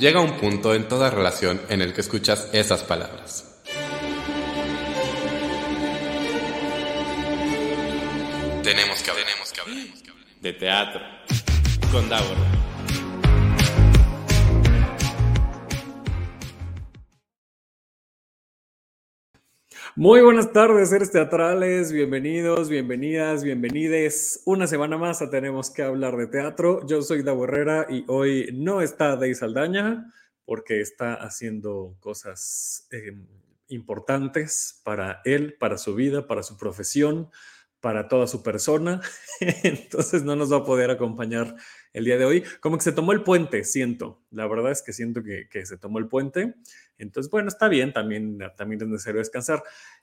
llega un punto en toda relación en el que escuchas esas palabras. Tenemos que hablar, tenemos que hablar de teatro con Davor. Muy buenas tardes, seres teatrales, bienvenidos, bienvenidas, bienvenides. Una semana más a Tenemos que hablar de teatro. Yo soy Davo Herrera y hoy no está Dey Saldaña porque está haciendo cosas eh, importantes para él, para su vida, para su profesión, para toda su persona. Entonces no nos va a poder acompañar el día de hoy. Como que se tomó el puente, siento. La verdad es que siento que, que se tomó el puente. Entonces, bueno, está bien, también, también es necesario descansar.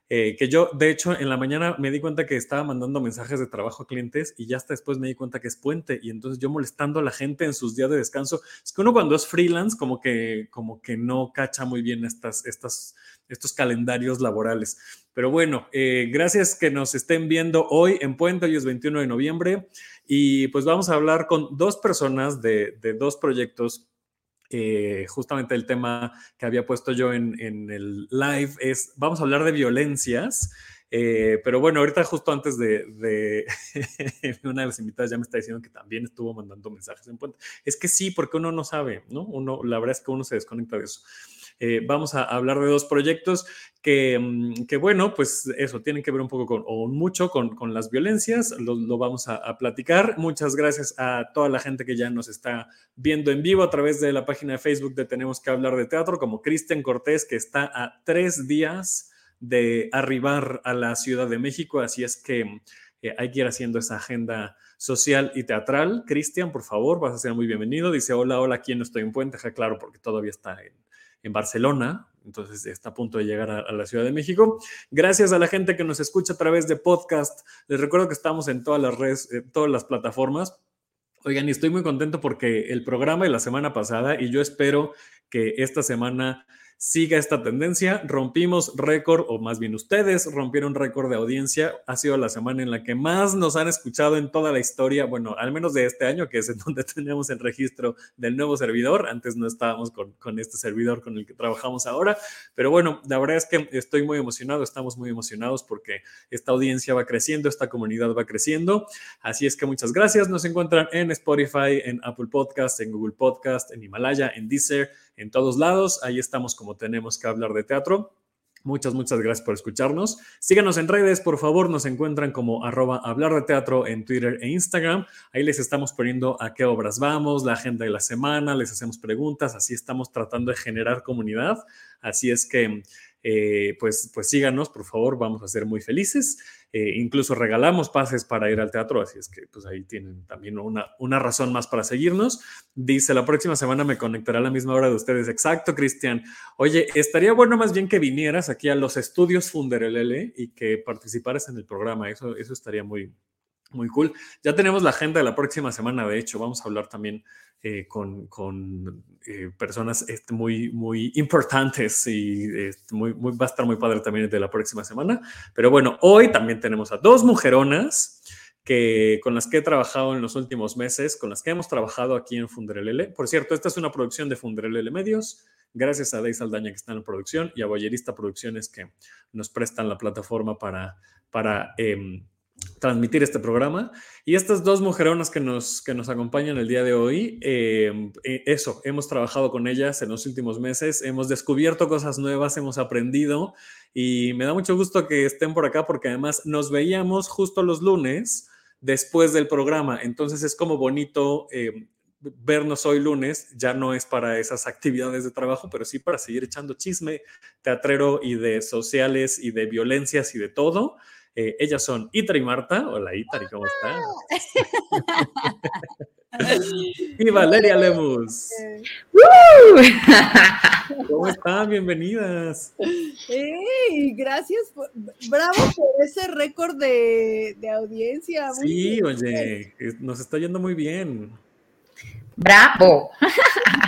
Eh, que yo, de hecho, en la mañana me di cuenta que estaba mandando mensajes de trabajo a clientes y ya hasta después me di cuenta que es puente y entonces yo molestando a la gente en sus días de descanso. Es que uno cuando es freelance como que, como que no cacha muy bien estas, estas, estos calendarios laborales. Pero bueno, eh, gracias que nos estén viendo hoy en Puente, hoy es 21 de noviembre y pues vamos a hablar con dos personas de, de dos proyectos eh, justamente el tema que había puesto yo en, el live es, vamos a hablar de violencias, eh, pero bueno, ahorita justo antes de, de una de las invitadas ya me está diciendo que también estuvo mandando mensajes en puente. Es que sí, porque uno no sabe, ¿no? Uno, la verdad es que uno se desconecta de eso. Eh, vamos a hablar de dos proyectos que, mm, que, bueno, pues eso, tienen que ver un poco con, o mucho con, con las violencias, lo, vamos a, platicar. Muchas gracias a toda la gente que ya nos está viendo en vivo a través de la página de Facebook de Tenemos que hablar de teatro, como Cristian Cortés, que está a tres días de arribar a la Ciudad de México, así es que eh, hay que ir haciendo esa agenda social y teatral. Cristian, por favor, vas a ser muy bienvenido. Dice, hola, hola, aquí no estoy en Puente, claro, porque todavía está en, en Barcelona, entonces está a punto de llegar a, la Ciudad de México. Gracias a la gente que nos escucha a través de podcast. Les recuerdo que estamos en todas las redes, en todas las plataformas. Oigan, y estoy muy contento porque el programa de la semana pasada, y yo espero que esta semana siga esta tendencia. Rompimos récord, o más bien ustedes rompieron récord de audiencia. Ha sido la semana en la que más nos han escuchado en toda la historia, bueno, al menos de este año, que es en donde tenemos el registro del nuevo servidor. Antes no estábamos con, este servidor con el que trabajamos ahora, pero bueno, la verdad es que estoy muy emocionado, estamos muy emocionados porque esta audiencia va creciendo, esta comunidad va creciendo. Así es que muchas gracias. Nos encuentran en Spotify, en Apple Podcast, en Google Podcast, en Himalaya, en Deezer en todos lados. Ahí estamos como tenemos que hablar de teatro. Muchas, muchas gracias por escucharnos. Síganos en redes, por favor, nos encuentran como arroba hablar de teatro en Twitter e Instagram. Ahí les estamos poniendo a qué obras vamos, la agenda de la semana, les hacemos preguntas, así estamos tratando de generar comunidad. Así es que, eh, pues, pues síganos, por favor, vamos a ser muy felices. Eh, incluso regalamos pases para ir al teatro, así es que pues ahí tienen también una, una razón más para seguirnos. Dice, la próxima semana me conectará a la misma hora de ustedes. Exacto, Cristian. Oye, estaría bueno más bien que vinieras aquí a los estudios Funderelele y que participaras en el programa. Eso, eso estaría muy, muy cool. Ya tenemos la agenda de la próxima semana, de hecho, vamos a hablar también eh, con, con eh, personas este, muy, muy importantes y este, muy, muy, va a estar muy padre también de la próxima semana. Pero bueno, hoy también tenemos a dos mujeronas que, con las que he trabajado en los últimos meses, con las que hemos trabajado aquí en Funderelele. Por cierto, esta es una producción de Funderelele Medios. Gracias a Dey Saldaña que está en la producción y a Boyerista Producciones que nos prestan la plataforma para, para eh, transmitir este programa. Y estas dos mujeronas que nos, que nos acompañan el día de hoy, eh, eso, hemos trabajado con ellas en los últimos meses, hemos descubierto cosas nuevas, hemos aprendido y me da mucho gusto que estén por acá porque además nos veíamos justo los lunes después del programa. Entonces es como bonito eh, vernos hoy lunes, ya no es para esas actividades de trabajo, pero sí para seguir echando chisme teatrero y de sociales y de violencias y de todo. Eh, ellas son Itari y Marta. Hola Itari, ¿cómo están? y Valeria Lemus. ¿Cómo están? Bienvenidas. Hey, gracias. Por, bravo por ese récord de, de audiencia. Muy sí, bien. oye, nos está yendo muy bien. Bravo.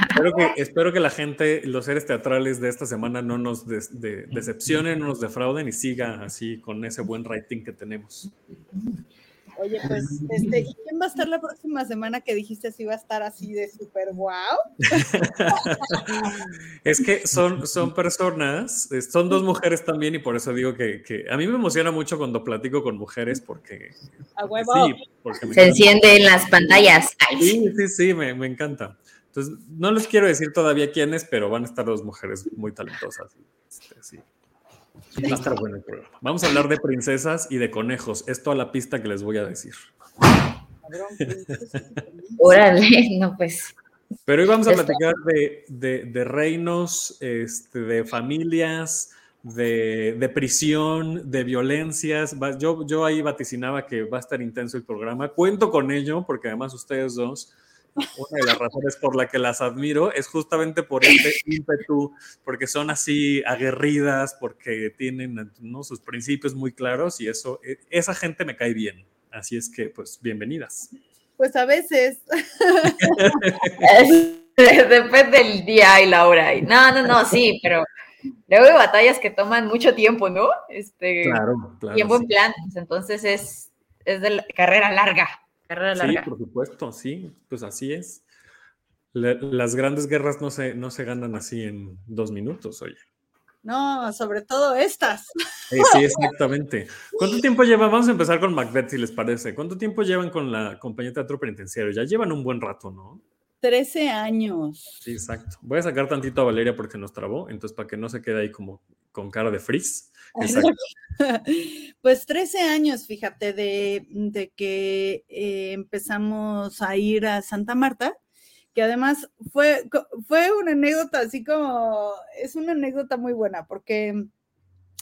Espero que, espero que, la gente, los seres teatrales de esta semana no nos decepcionen, no nos defrauden y siga así con ese buen rating que tenemos. Oye, pues, este, ¿y quién va a estar la próxima semana que dijiste si va a estar así de súper wow? es que son, son personas, son dos mujeres también y por eso digo que, que a mí me emociona mucho cuando platico con mujeres porque... A huevo. Sí, porque me Se encanta. encienden las pantallas. Ay, Sí, sí, sí, me, me encanta. Entonces, no les quiero decir todavía quiénes, pero van a estar dos mujeres muy talentosas. Este, sí. Va a estar bueno el programa. Vamos a hablar de princesas y de conejos. Es toda la pista que les voy a decir. Cabrón, Órale, no pues. Pero hoy vamos a platicar de, de- de reinos, este, de familias, de, de prisión, de violencias. Yo, yo ahí vaticinaba que va a estar intenso el programa. Cuento con ello porque además ustedes dos, una de las razones por la que las admiro es justamente por este ímpetu, porque son así aguerridas, porque tienen ¿no? sus principios muy claros y eso, e- esa gente me cae bien. Así es que, pues, bienvenidas. Pues a veces. Depende del día y la hora. y- No, no, no, sí, pero luego hay batallas que toman mucho tiempo, ¿no? Este, Claro, claro. y en buen sí. plan. pues, entonces es, es de la- carrera larga. Carrera Sí, larga. por supuesto, sí, pues así es. La- las grandes guerras no se, no se ganan así en dos minutos, oye. No, sobre todo estas. Eh, sí, exactamente. ¿Cuánto tiempo llevan? Vamos a empezar con Macbeth, si les parece. ¿Cuánto tiempo llevan con la compañía de teatro penitenciario? Ya llevan un buen rato, ¿no? 13 años. Sí, exacto. Voy a sacar tantito a Valeria porque nos trabó, entonces para que no se quede ahí como con cara de freeze. Pues 13 años, fíjate, de, de que eh, empezamos a ir a Santa Marta, que además fue, fue una anécdota así como, es una anécdota muy buena, porque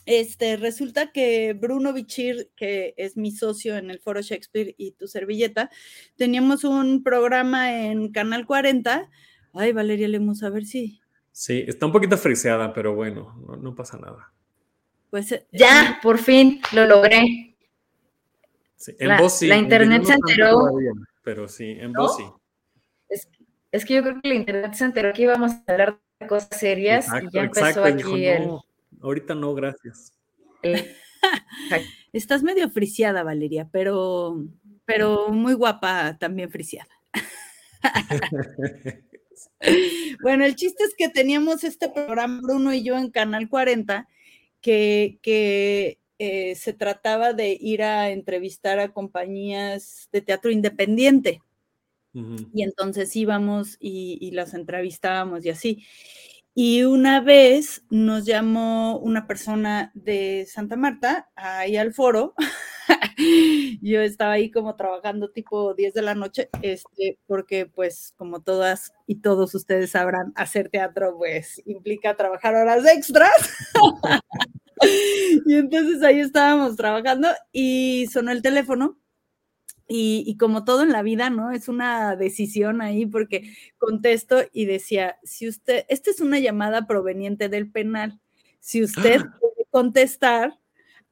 este, resulta que Bruno Bichir, que es mi socio en el Foro Shakespeare y tu servilleta, teníamos un programa en Canal 40. Ay, Valeria Lemus, a ver si, Sí, está un poquito friseada, pero bueno, no, no pasa nada. Pues... eh, Ya, por fin, lo logré. Sí, en La- voz sí. la internet se enteró. todavía, pero sí, en ¿No? voz sí. Es, es que yo creo que la internet se enteró que íbamos a hablar de cosas serias y ya empezó aquí dijo, el, "No, ahorita no, gracias. el- Estás medio friciada, Valeria, pero, pero muy guapa también friciada. Bueno, el chiste es que teníamos este programa, Bruno y yo, en Canal 40, que, que eh, se trataba de ir a entrevistar a compañías de teatro independiente. Y entonces íbamos y, y las entrevistábamos y así. Y una vez nos llamó una persona de Santa Marta ahí al foro. Yo estaba ahí como trabajando tipo 10 de la noche, este, porque pues como todas y todos ustedes sabrán, hacer teatro pues implica trabajar horas extras. y entonces ahí estábamos trabajando y sonó el teléfono y, y, como todo en la vida, ¿no? Es una decisión ahí porque contesto y decía, si usted, esta es una llamada proveniente del penal, si usted quiere contestar,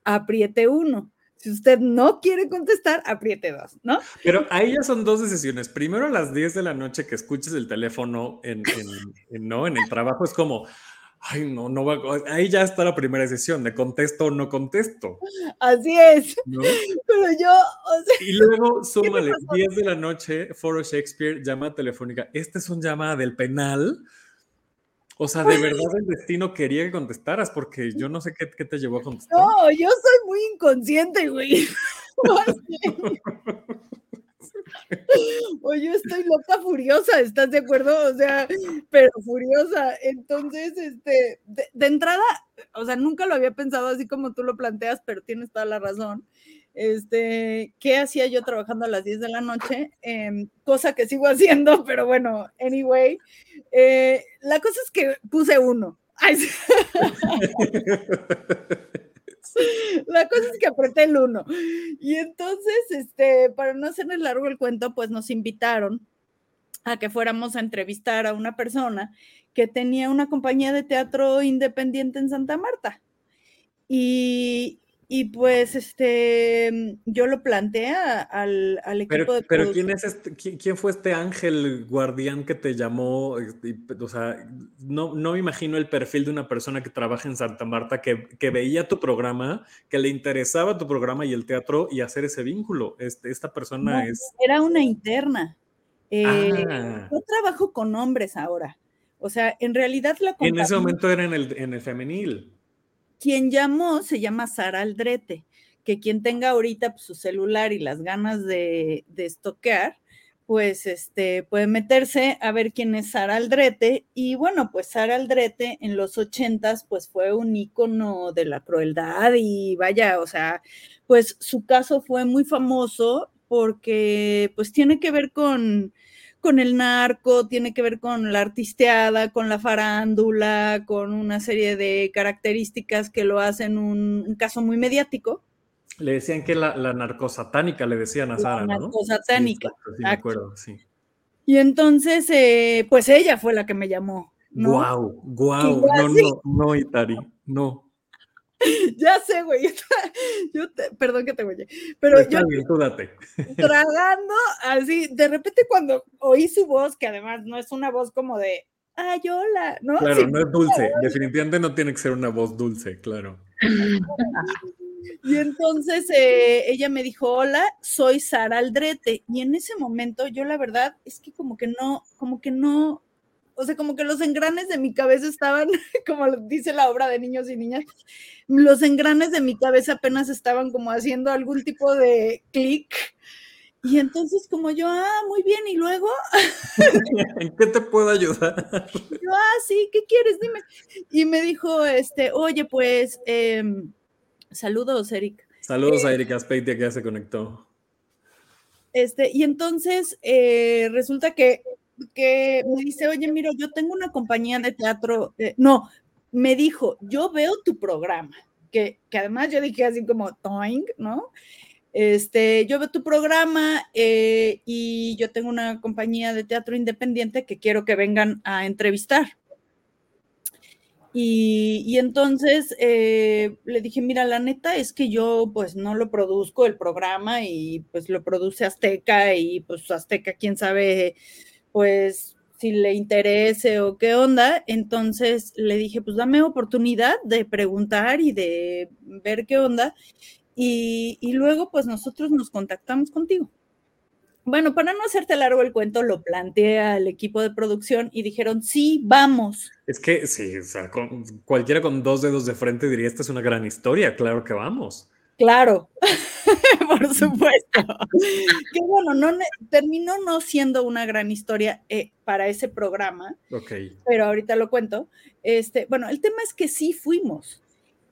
apriete uno. Si usted no quiere contestar, apriete dos, ¿no? Pero ahí ya son dos decisiones. Primero a las 10 de la noche que escuches el teléfono en, en, en, ¿no? en el trabajo es como, ay, no, no va, ahí ya está la primera decisión de contesto o no contesto. Así es. ¿no? Pero yo, o sea, Y luego súmale 10 de la noche, Foro Shakespeare, llamada telefónica. Esta es un llamada del penal. O sea, de verdad el destino quería que contestaras porque yo no sé qué, qué te llevó a contestar. no, yo soy muy inconsciente, güey. O yo estoy loca furiosa, ¿estás de acuerdo? O sea, pero furiosa. Entonces, este, de, entrada, o sea, nunca lo había pensado así como tú lo planteas, pero tienes toda la razón. Este, ¿qué hacía yo trabajando a las 10 de la noche? Eh, cosa que sigo haciendo, pero bueno, anyway. Eh, la cosa es que puse uno. Ay. La cosa es que apreté el uno. Y entonces, este, para no hacerles largo el cuento, pues nos invitaron a que fuéramos a entrevistar a una persona que tenía una compañía de teatro independiente en Santa Marta. Y y pues este, yo lo planteé al, al equipo pero, de Pero ¿quién, es este, quién, fue este ángel guardián que te llamó? Este, o sea, no, no me imagino el perfil de una persona que trabaja en Santa Marta, que, que, veía tu programa, que le interesaba tu programa y el teatro y hacer ese vínculo. Este, esta persona es... Era una interna. Eh, ah. Yo trabajo con hombres ahora. O sea, en realidad la... En ese momento era en el, en el femenil. Quien llamó se llama Sara Aldrete, que quien tenga ahorita pues, su celular y las ganas de, de estoquear, pues este, puede meterse a ver quién es Sara Aldrete. Y bueno, pues Sara Aldrete en los ochentas, pues fue un ícono de la crueldad y vaya, o sea, pues su caso fue muy famoso porque pues tiene que ver con, con el narco, tiene que ver con la artisteada, con la farándula, con una serie de características que lo hacen un, caso muy mediático. Le decían que la, la narcosatánica, le decían a Sara, la narcosatánica. Sí, sí, me acuerdo, sí. Y entonces, eh, pues ella fue la que me llamó. ¿no? Guau, guau, no, no, no, Itari, no. ya sé, güey. Yo perdón que te voy Pero Está yo. Bien, tú date. Tragando, así, de repente cuando oí su voz, que además no es una voz como de. Ay, hola, ¿no? Claro, no es dulce. Definitivamente no tiene que ser una voz dulce, claro. Y entonces eh, ella me dijo, hola, soy Sara Aldrete. Y en ese momento yo la verdad es que como que no, como que no, o sea, como que los engranes de mi cabeza estaban, como dice la obra de niños y niñas, los engranes de mi cabeza apenas estaban como haciendo algún tipo de clic. Y entonces como yo, ah, muy bien, y luego... ¿En qué te puedo ayudar? Yo, ah, sí, ¿qué quieres? Dime. Y me dijo, este, oye, pues, eh, saludos, Eric. Saludos eh, a Erika Speitia que ya se conectó. Este, y entonces eh, resulta que que me dice, oye, mira, yo tengo una compañía de teatro, eh, no, me dijo, yo veo tu programa, que, que además yo dije así como, toing, ¿no? Este, yo veo tu programa eh, y yo tengo una compañía de teatro independiente que quiero que vengan a entrevistar. Y, y entonces eh, le dije, mira, la neta es que yo pues no lo produzco el programa y pues lo produce Azteca y pues Azteca, quién sabe pues si le interese o qué onda. Entonces le dije, pues dame oportunidad de preguntar y de ver qué onda. Y, y, luego pues nosotros nos contactamos contigo. Bueno, para no hacerte largo el cuento, lo planteé al equipo de producción y dijeron, sí, vamos. Es que sí, o sea, con, cualquiera con dos dedos de frente diría, esta es una gran historia, claro que vamos. Claro, por supuesto. que bueno, no, terminó no siendo una gran historia eh, para ese programa, okay. pero ahorita lo cuento. Este, bueno, el tema es que sí fuimos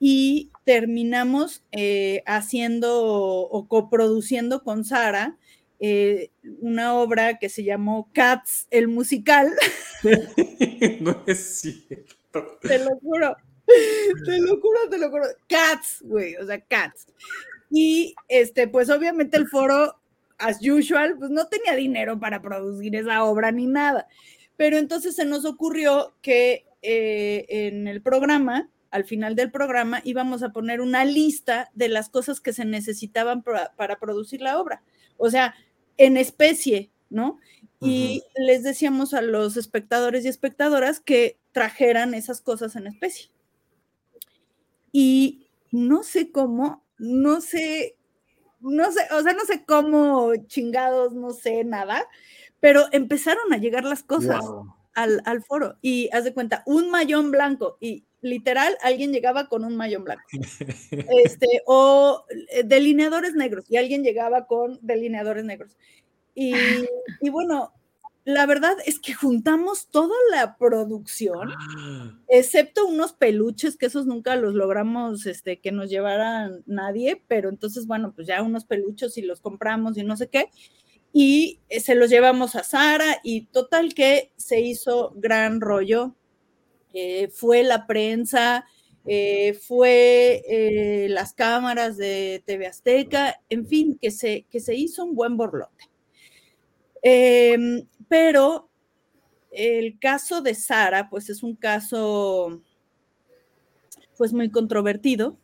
y terminamos eh, haciendo o coproduciendo con Sara eh, una obra que se llamó Cats, el musical. no es cierto. Te lo juro. Te lo juro, te lo juro. Cats, güey, o sea, cats. Y este, pues obviamente el foro, as usual, pues no tenía dinero para producir esa obra ni nada. Pero entonces se nos ocurrió que eh, en el programa, al final del programa, íbamos a poner una lista de las cosas que se necesitaban para, para producir la obra. O sea, en especie, ¿no? Y uh -huh. les decíamos a los espectadores y espectadoras que trajeran esas cosas en especie. Y no sé cómo, no sé, no sé, o sea, no sé cómo chingados, no sé nada, pero empezaron a llegar las cosas wow. al, al, foro. Y haz de cuenta, un mayón blanco y literal alguien llegaba con un mayón blanco. Este, o eh, delineadores negros y alguien llegaba con delineadores negros. Y, y bueno, la verdad es que juntamos toda la producción, excepto unos peluches, que esos nunca los logramos este, que nos llevaran nadie, pero entonces, bueno, pues ya unos peluches y los compramos y no sé qué, y eh, se los llevamos a Sara y total que se hizo gran rollo, eh, fue la prensa, eh, fue eh, las cámaras de TV Azteca, en fin, que se, que se hizo un buen borlote. Eh, pero el caso de Sara, pues es un caso pues muy controvertido,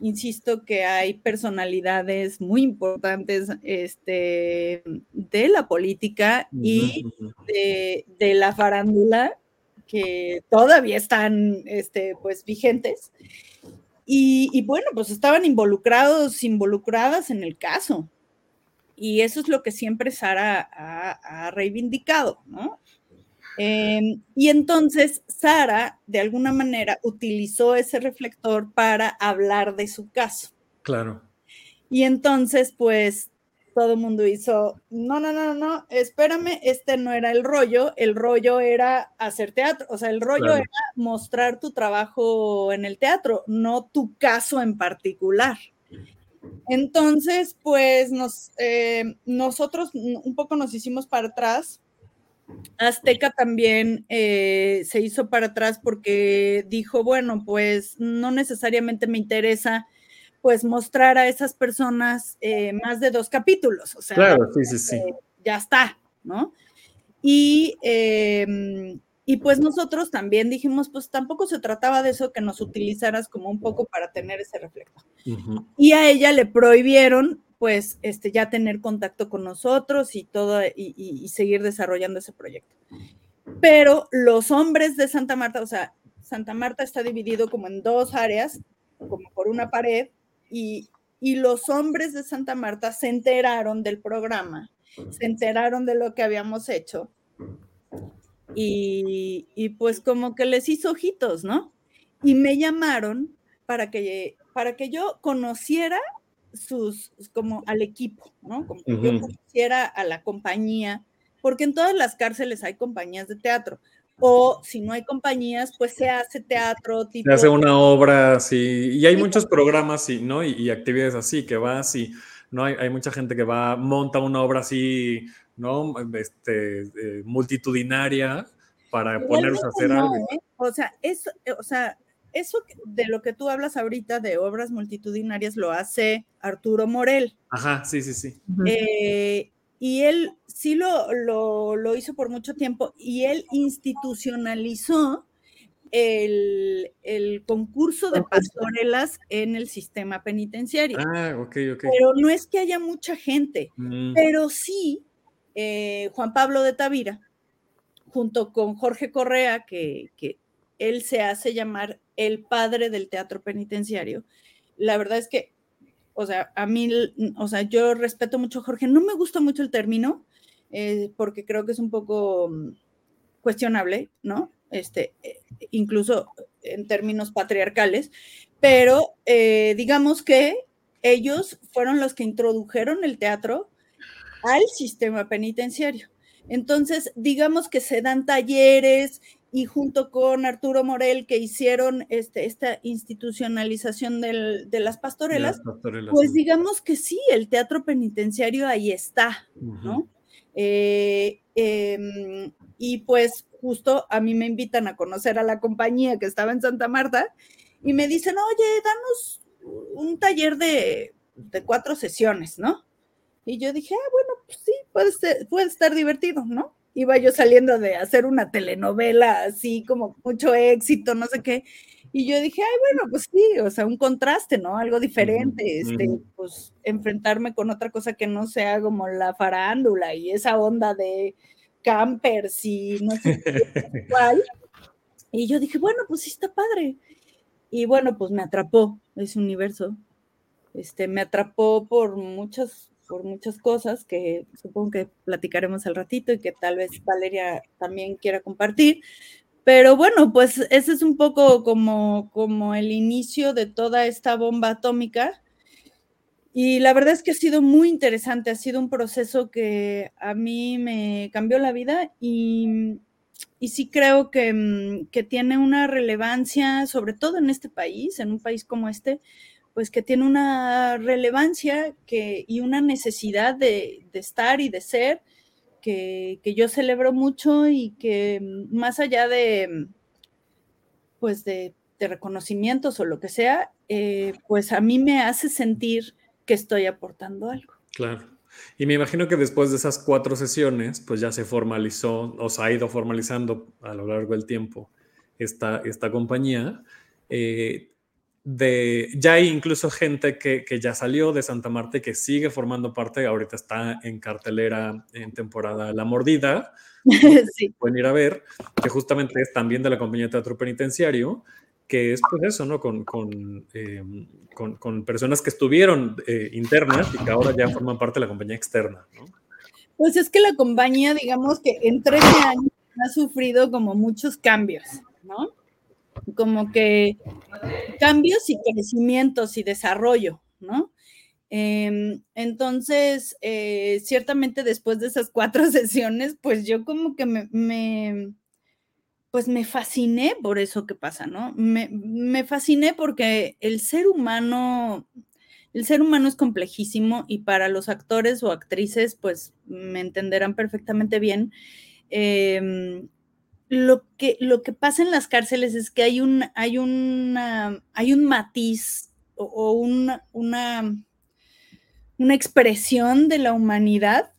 insisto que hay personalidades muy importantes este, de la política y de, de, la farándula que todavía están este, pues, vigentes. Y, y, bueno, pues estaban involucrados, involucradas en el caso. Y eso es lo que siempre Sara ha, ha reivindicado, ¿no? Em, y entonces Sara, de alguna manera, utilizó ese reflector para hablar de su caso. Claro. Y entonces, pues, todo el mundo hizo, no, no, no, no, espérame, este no era el rollo, el rollo era hacer teatro, o sea, el rollo era mostrar tu trabajo en el teatro, no tu caso en particular. Entonces, pues nos, eh, nosotros un poco nos hicimos para atrás Azteca también eh, se hizo para atrás porque dijo, bueno, pues no necesariamente me interesa pues mostrar a esas personas eh, más de dos capítulos, o sea, claro, sí, sí, sí. Ya está, ¿no? Y, em, y pues nosotros también dijimos, pues tampoco se trataba de eso que nos utilizaras como un poco para tener ese reflejo. Y a ella le prohibieron pues este, ya tener contacto con nosotros y todo, y, seguir desarrollando ese proyecto. Pero los hombres de Santa Marta, o sea, Santa Marta está dividido como en dos áreas, como por una pared, y, y los hombres de Santa Marta se enteraron del programa, se enteraron de lo que habíamos hecho, y, y pues como que les hizo ojitos, ¿no? Y me llamaron para que, para que yo conociera sus, como al equipo, ¿no? Como que yo conociera a la compañía, porque en todas las cárceles hay compañías de teatro. O si no hay compañías, pues se hace teatro. Tipo... Se hace una obra, sí. Y hay muchos programas, ¿no? Y, actividades así, que vas y, ¿no? Hay, hay, mucha gente que va, monta una obra así, ¿no? Este, eh, multitudinaria para ponerse a hacer algo. ¿eh? O sea, eso, o sea, eso de lo que tú hablas ahorita de obras multitudinarias lo hace Arturo Morel. Ajá, sí, sí, sí. Eh, y él sí lo, lo, hizo por mucho tiempo y él institucionalizó el, concurso de pastorelas en el sistema penitenciario. Ah, ok, ok. Pero no es que haya mucha gente, mm. pero sí eh, Juan Pablo de Tavira, junto con Jorge Correa, que, él se hace llamar el padre del teatro penitenciario. La verdad es que, o sea, a mí, o sea, yo respeto mucho a Jorge, no me gusta mucho el término, eh, porque creo que es un poco mm, cuestionable, ¿no? Este, eh, incluso en términos patriarcales, pero digamos que ellos fueron los que introdujeron el teatro al sistema penitenciario. Entonces, digamos que se dan talleres y junto con Arturo Morel que hicieron este, esta institucionalización del, de las pastorelas, pues digamos que sí, el teatro penitenciario ahí está, ¿no? Eh, em, y pues justo a mí me invitan a conocer a la compañía que estaba en Santa Marta y me dicen, oye, danos un taller de, de cuatro sesiones, ¿no? Y yo dije, ah, bueno, pues sí, puede, puede estar divertido, ¿no? iba yo saliendo de hacer una telenovela así como mucho éxito, no sé qué. Y yo dije, ay, bueno, pues sí, o sea, un contraste, ¿no? Algo diferente, este, pues enfrentarme con otra cosa que no sea como la farándula y esa onda de campers y no sé qué, cuál. Y yo dije, bueno, pues sí está padre. Y bueno, pues me atrapó ese universo. Este, me atrapó por muchas por muchas cosas que supongo que platicaremos al ratito y que tal vez Valeria también quiera compartir. Pero bueno, pues ese es un poco como, como el inicio de toda esta bomba atómica. Y la verdad es que ha sido muy interesante, ha sido un proceso que a mí me cambió la vida y, y sí creo que, que tiene una relevancia, sobre todo en este país, en un país como este, pues que tiene una relevancia que, y una necesidad de, estar y de ser que, yo celebro mucho y que mm, más allá de, mm, pues de, reconocimientos o lo que sea, eh, pues a mí me hace sentir que estoy aportando algo. Claro. Y me imagino que después de esas cuatro sesiones, pues ya se formalizó o se ha ido formalizando a lo largo del tiempo esta, esta compañía. Eh, de, ya hay incluso gente que, que, ya salió de Santa Marta y que sigue formando parte, ahorita está en cartelera en temporada La Mordida, sí. pueden ir a ver, que justamente es también de la compañía de teatro penitenciario, que es pues eso, ¿no? Con, con, eh, con, con personas que estuvieron eh, internas y que ahora ya forman parte de la compañía externa, ¿no? Pues es que la compañía, digamos que en 13 años ha sufrido como muchos cambios, ¿no? Como que cambios y crecimientos y desarrollo, ¿no? Eh, entonces, eh, ciertamente después de esas cuatro sesiones, pues yo como que me, pues me fasciné por eso que pasa, ¿no? Me, fasciné porque el ser humano, el ser humano es complejísimo y para los actores o actrices, pues me entenderán perfectamente bien. Eh, lo que, lo que pasa en las cárceles es que hay un, hay una, hay un matiz o, o una, una, una expresión de la humanidad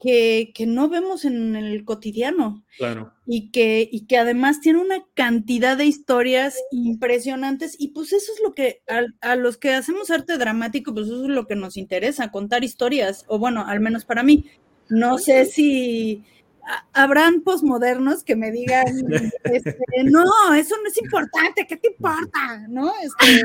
que, que, no vemos en el cotidiano. Claro. Y que, y que además tiene una cantidad de historias impresionantes. Y pues eso es lo que a, a, los que hacemos arte dramático, pues eso es lo que nos interesa, contar historias. O bueno, al menos para mí. No sé si habrán posmodernos que me digan, este, no, eso no es importante, ¿qué te importa? ¿No? Este,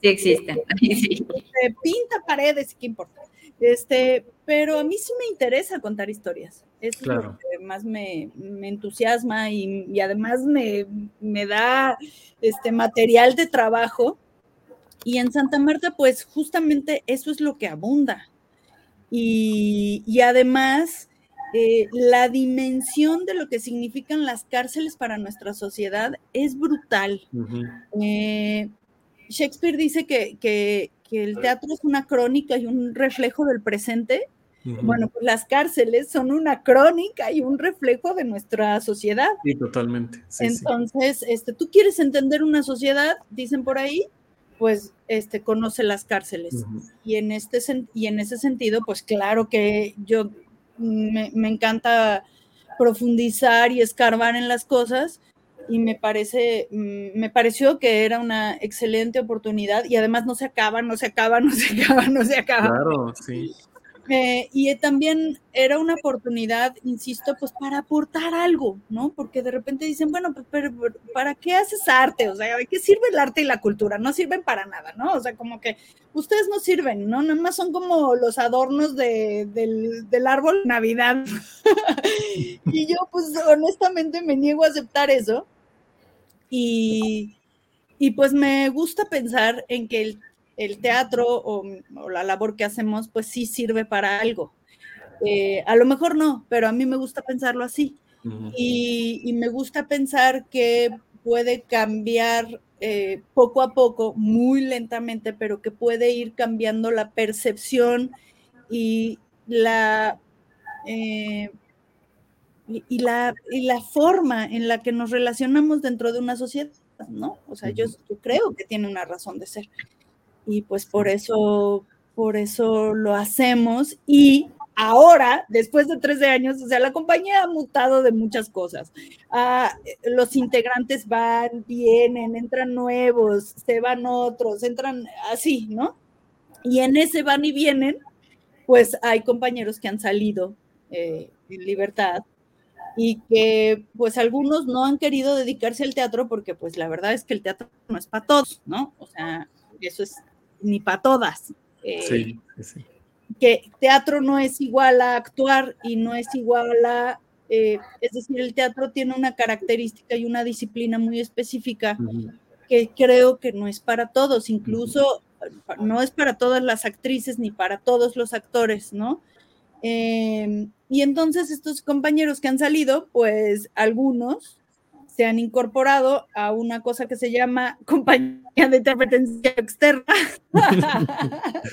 sí existen. Sí. Este, pinta paredes, ¿qué importa? Este, pero a mí sí me interesa contar historias. Claro. es lo que más me, me entusiasma y, y además me, me, da este material de trabajo. Y en Santa Marta, pues justamente eso es lo que abunda. Y, y además, eh, la dimensión de lo que significan las cárceles para nuestra sociedad es brutal. Uh -huh. eh, Shakespeare dice que, que, que, el teatro es una crónica y un reflejo del presente. Uh -huh. Bueno, pues las cárceles son una crónica y un reflejo de nuestra sociedad. Sí, totalmente. Sí, Entonces, sí. Este, tú quieres entender una sociedad, dicen por ahí, pues este, conoce las cárceles. Uh -huh. y, en este, y en ese sentido, pues claro que yo me, me, encanta profundizar y escarbar en las cosas y me parece, mm, me pareció que era una excelente oportunidad y además no se acaba, no se acaba, no se acaba, no se acaba. Claro, sí. Eh, y también era una oportunidad, insisto, pues para aportar algo, ¿no? Porque de repente dicen, bueno, pues, pero, pero, ¿para qué haces arte? O sea, ¿de qué sirve el arte y la cultura? No sirven para nada, ¿no? O sea, como que ustedes no sirven, ¿no? Nada más son como los adornos de, del, del árbol Navidad. y yo, pues, honestamente me niego a aceptar eso. Y, y pues me gusta pensar en que el el teatro o, o, la labor que hacemos, pues sí sirve para algo. Eh, a lo mejor no, pero a mí me gusta pensarlo así. Uh -huh. y, y, me gusta pensar que puede cambiar eh, poco a poco, muy lentamente, pero que puede ir cambiando la percepción y la, eh, y, la, y la forma en la que nos relacionamos dentro de una sociedad, ¿no? O sea, uh -huh. yo, yo creo que tiene una razón de ser y pues por eso, por eso lo hacemos y ahora, después de 13 años, o sea, la compañía ha mutado de muchas cosas. Ah, los integrantes van, vienen, entran nuevos, se van otros, entran así, ¿no? Y en ese van y vienen, pues hay compañeros que han salido eh, en libertad y que pues algunos no han querido dedicarse al teatro porque pues la verdad es que el teatro no es para todos, ¿no? O sea, eso es ni para todas. Eh, sí, sí. Que teatro no es igual a actuar y no es igual a, eh, es decir, el teatro tiene una característica y una disciplina muy específica uh -huh. que creo que no es para todos, incluso uh -huh. no es para todas las actrices ni para todos los actores, ¿no? Eh, y entonces estos compañeros que han salido, pues algunos se han incorporado a una cosa que se llama compañía de interpretencia externa.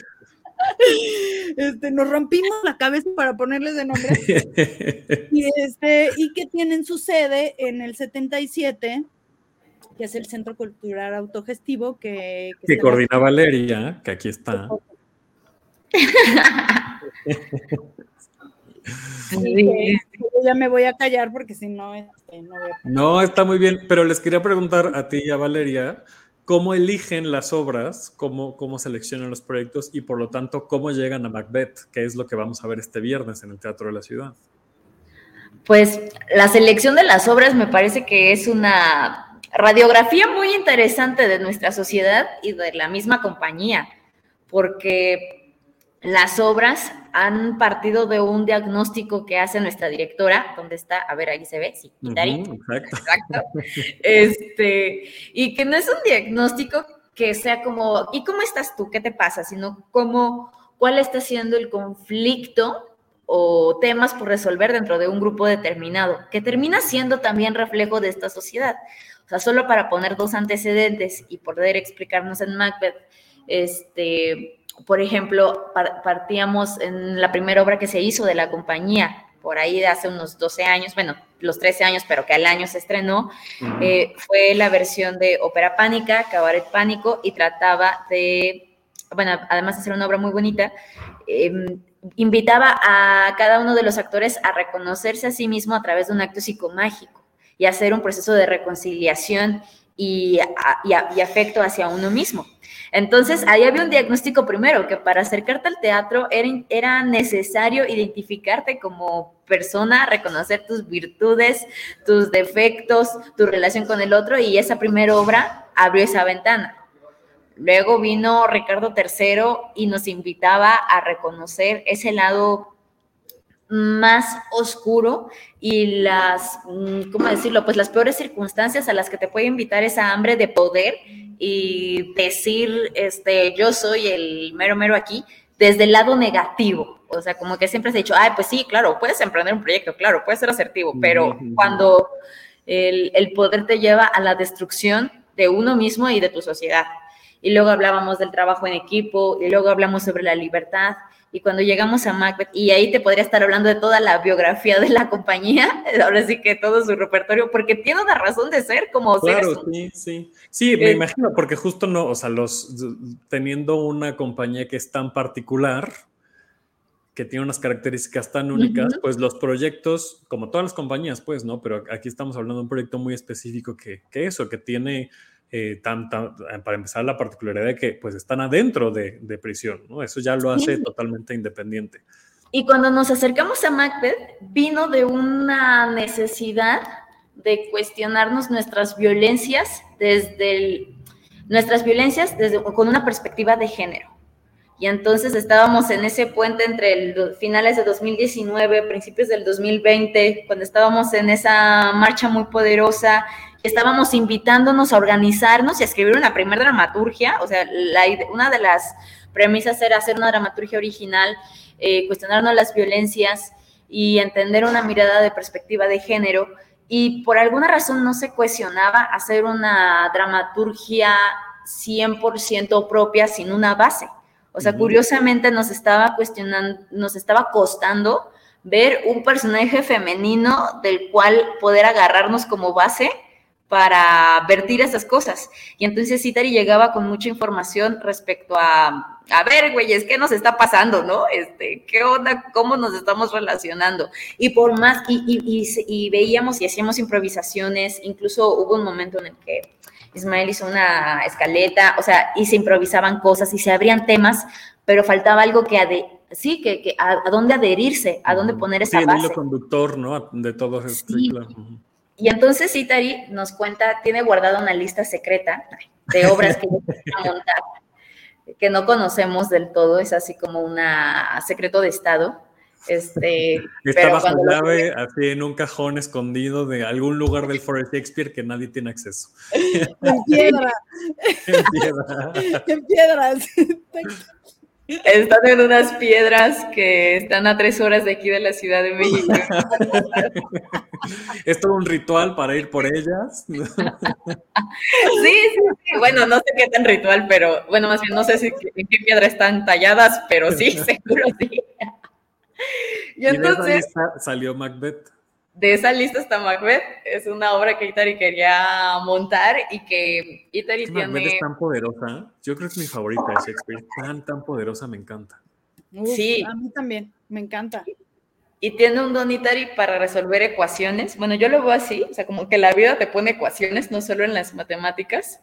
este, nos rompimos la cabeza para ponerles de nombre. y, este, y que tienen su sede en el 77, que es el Centro Cultural Autogestivo que... Que, que coordina va... Valeria, que aquí está. Sí. ya me voy a callar porque si no, este, no, voy a... no, está muy bien, pero les quería preguntar a ti y a Valeria, cómo eligen las obras, cómo, cómo seleccionan los proyectos y por lo tanto cómo llegan a Macbeth, que es lo que vamos a ver este viernes en el Teatro de la Ciudad. Pues la selección de las obras me parece que es una radiografía muy interesante de nuestra sociedad y de la misma compañía, porque las obras han partido de un diagnóstico que hace nuestra directora, donde está, a ver, ahí se ve, sí, exacto. exacto. Este, y que no es un diagnóstico que sea como, ¿y cómo estás tú? ¿Qué te pasa? Sino como, ¿cuál está siendo el conflicto o temas por resolver dentro de un grupo determinado, que termina siendo también reflejo de esta sociedad. O sea, solo para poner dos antecedentes y poder explicarnos en Macbeth, este, por ejemplo, partíamos en la primera obra que se hizo de la compañía, por ahí de hace unos 12 años, bueno, los 13 años, pero que al año se estrenó, eh, fue la versión de Ópera Pánica, Cabaret Pánico, y trataba de, bueno, además de ser una obra muy bonita, eh, invitaba a cada uno de los actores a reconocerse a sí mismo a través de un acto psicomágico y hacer un proceso de reconciliación y, afecto hacia uno mismo. Entonces, ahí había un diagnóstico primero, que para acercarte al teatro era, era, necesario identificarte como persona, reconocer tus virtudes, tus defectos, tu relación con el otro, y esa primera obra abrió esa ventana. Luego vino Ricardo III y nos invitaba a reconocer ese lado más oscuro y las, mm, ¿cómo decirlo? Pues las peores circunstancias a las que te puede invitar esa hambre de poder y decir, este, yo soy el mero mero aquí, desde el lado negativo. O sea, como que siempre se ha dicho, ay, pues sí, claro, puedes emprender un proyecto, claro, puedes ser asertivo, pero cuando el, el poder te lleva a la destrucción de uno mismo y de tu sociedad y luego hablábamos del trabajo en equipo, y luego hablamos sobre la libertad. Y cuando llegamos a Macbeth, y ahí te podría estar hablando de toda la biografía de la compañía, ahora sí que todo su repertorio, porque tiene una razón de ser como Claro, sí, sí. Sí, me imagino, porque justo no, o sea, los teniendo una compañía que es tan particular, que tiene unas características tan únicas, pues los proyectos, como todas las compañías, pues, ¿no? Pero aquí estamos hablando de un proyecto muy específico que, que eso, que tiene eh, para empezar, la particularidad de que pues están adentro de, prisión, ¿no? Eso ya lo hace totalmente independiente. Y cuando nos acercamos a Macbeth, vino de una necesidad de cuestionarnos nuestras violencias desde nuestras violencias desde, con una perspectiva de género. Y entonces estábamos en ese puente entre el, finales de 2019, principios del 2020, cuando estábamos en esa marcha muy poderosa estábamos invitándonos a organizarnos y a escribir una primera dramaturgia, o sea, una de las premisas era hacer una dramaturgia original, eh, cuestionarnos las violencias y entender una mirada de perspectiva de género, y por alguna razón no se cuestionaba hacer una dramaturgia 100% propia sin una base. O sea, curiosamente nos estaba cuestionando, nos estaba costando ver un personaje femenino del cual poder agarrarnos como base para vertir esas cosas. Y entonces Citari llegaba con mucha información respecto a, a ver, güeyes, ¿qué nos está pasando, no? Este, ¿qué onda? ¿Cómo nos estamos relacionando? Y por más, y, y, y, veíamos y hacíamos improvisaciones, incluso hubo un momento en el que Ismael hizo una escaleta, o sea, y se improvisaban cosas y se abrían temas, pero faltaba algo que, sí, que, que a, dónde adherirse, a dónde poner esa sí, base. el conductor, ¿no? De todo eso. Sí. Y entonces Itari nos cuenta, tiene guardada una lista secreta de obras que a montar, que no conocemos del todo, es así como un secreto de Estado. Este, Está bajo llave, así en un cajón escondido de algún lugar del Forest Shakespeare que nadie tiene acceso. En piedra. en piedra. en piedras. Están en unas piedras que están a tres horas de aquí de la Ciudad de México. ¿Es todo un ritual para ir por ellas? Sí, sí, sí. Bueno, no sé qué tan ritual, pero bueno, más bien no sé si, en qué piedra están talladas, pero sí, seguro sí. Y, entonces salió Macbeth de esa lista está Macbeth, es una obra que Itari quería montar y que Itari tiene... Macbeth es tan poderosa, yo creo que es mi favorita de Shakespeare, tan, tan poderosa, me encanta. sí. A mí también, me encanta. Y tiene un don Itari para resolver ecuaciones. Bueno, yo lo veo así, o sea, como que la vida te pone ecuaciones, no solo en las matemáticas,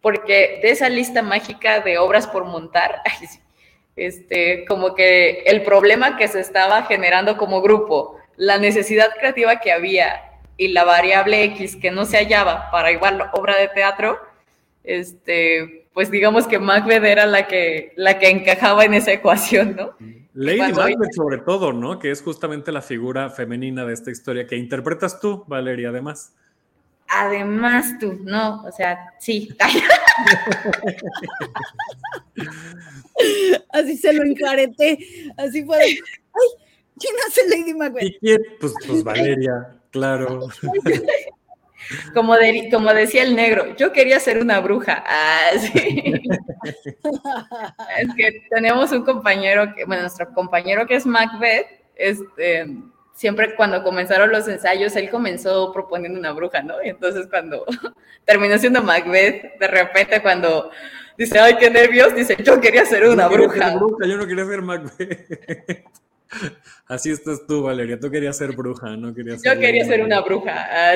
porque de esa lista mágica de obras por montar, este, como que el problema que se estaba generando como grupo, la necesidad creativa que había y la variable X que no se hallaba para igual obra de teatro, este, pues digamos que Macbeth era la que, la que encajaba en esa ecuación, ¿no? Lady Macbeth sobre todo, ¿no? Que es justamente la figura femenina de esta historia que interpretas tú, Valeria, además. Además tú, no, o sea, sí. así se lo encareté, así fue. Ay, ¿quién hace Lady Macbeth? ¿Y quién? Pues, pues Valeria, claro. Como, como decía el negro, yo quería ser una bruja. Ah, sí. es que tenemos un compañero, que, bueno, nuestro compañero que es Macbeth, este, siempre cuando comenzaron los ensayos, él comenzó proponiendo una bruja, ¿no? Y entonces cuando terminó siendo Macbeth, de repente cuando dice, ay, qué nervios, dice, yo quería ser una bruja. Yo no quería ser Macbeth. Así estás tú, Valeria. Tú querías ser bruja, no querías ser. Yo quería ser una bruja. Ah,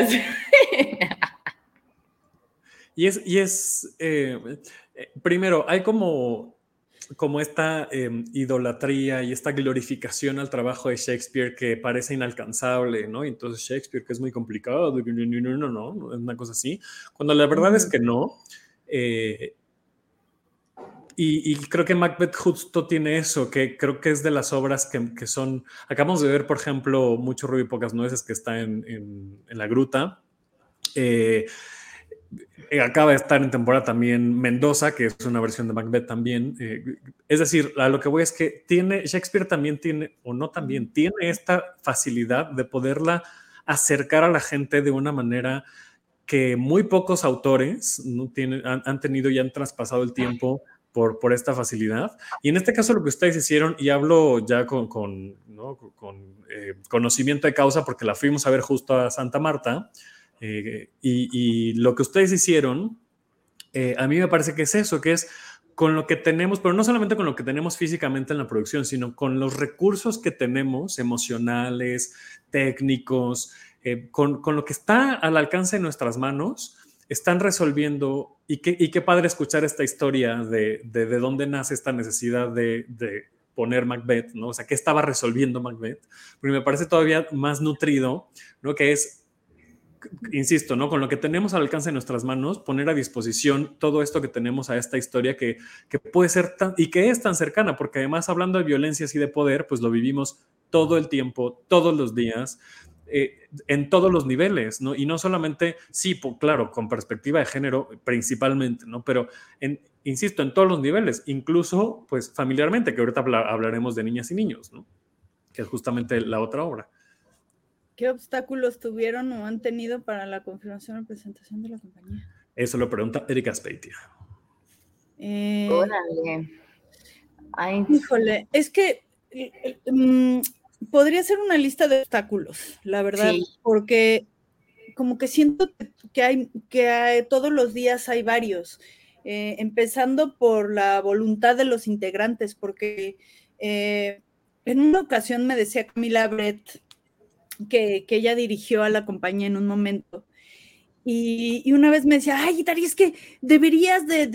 y es, y es eh, eh, primero, hay como, como esta em, idolatría y esta glorificación al trabajo de Shakespeare que parece inalcanzable, ¿no? Y entonces Shakespeare, que es muy complicado, no, no, no, no, es una cosa así. Cuando la verdad es que no. Eh, y, creo que Macbeth justo tiene eso, que creo que es de las obras que, que son. Acabamos de ver, por ejemplo, Mucho Ruido y Pocas Nueces, que está en, en, la gruta. Eh, acaba de estar en temporada también Mendoza, que es una versión de Macbeth también. Eh, es decir, a lo que voy es que tiene, Shakespeare también tiene, o no también, tiene esta facilidad de poderla acercar a la gente de una manera que muy pocos autores no tienen, han, han tenido y han traspasado el tiempo por, esta facilidad. Y en este caso lo que ustedes hicieron, y hablo ya con, con, eh, conocimiento de causa porque la fuimos a ver justo a Santa Marta, eh, y, lo que ustedes hicieron, eh, a mí me parece que es eso, que es con lo que tenemos, pero no solamente con lo que tenemos físicamente en la producción, sino con los recursos que tenemos emocionales, técnicos, con, con, lo que está al alcance de nuestras manos, están resolviendo, y qué, y padre escuchar esta historia de, de, de dónde nace esta necesidad de, de, poner Macbeth, ¿no? O sea, ¿qué estaba resolviendo Macbeth? Porque me parece todavía más nutrido, ¿no? Que es, insisto, ¿no? Con lo que tenemos al alcance de nuestras manos, poner a disposición todo esto que tenemos a esta historia que, que puede ser tan, y que es tan cercana, porque además hablando de violencias y de poder, pues lo vivimos todo el tiempo, todos los días, eh, en todos los niveles, ¿no? Y no solamente, sí, claro, con perspectiva de género principalmente, ¿no? Pero, en, insisto, en todos los niveles, incluso, pues, familiarmente, que ahorita hablaremos de niñas y niños, ¿no? Que es justamente la otra obra. ¿Qué obstáculos tuvieron o han tenido para la confirmación o presentación de la compañía? Eso lo pregunta Erika Speitia. Eh, Órale. Híjole, es que mm, podría ser una lista de obstáculos, la verdad, porque como que siento que hay que todos los días hay varios, eh, empezando por la voluntad de los integrantes, porque eh, en una ocasión me decía Camila Brett que, que ella dirigió a la compañía en un momento y, una vez me decía, ay, Dari, es que deberías de,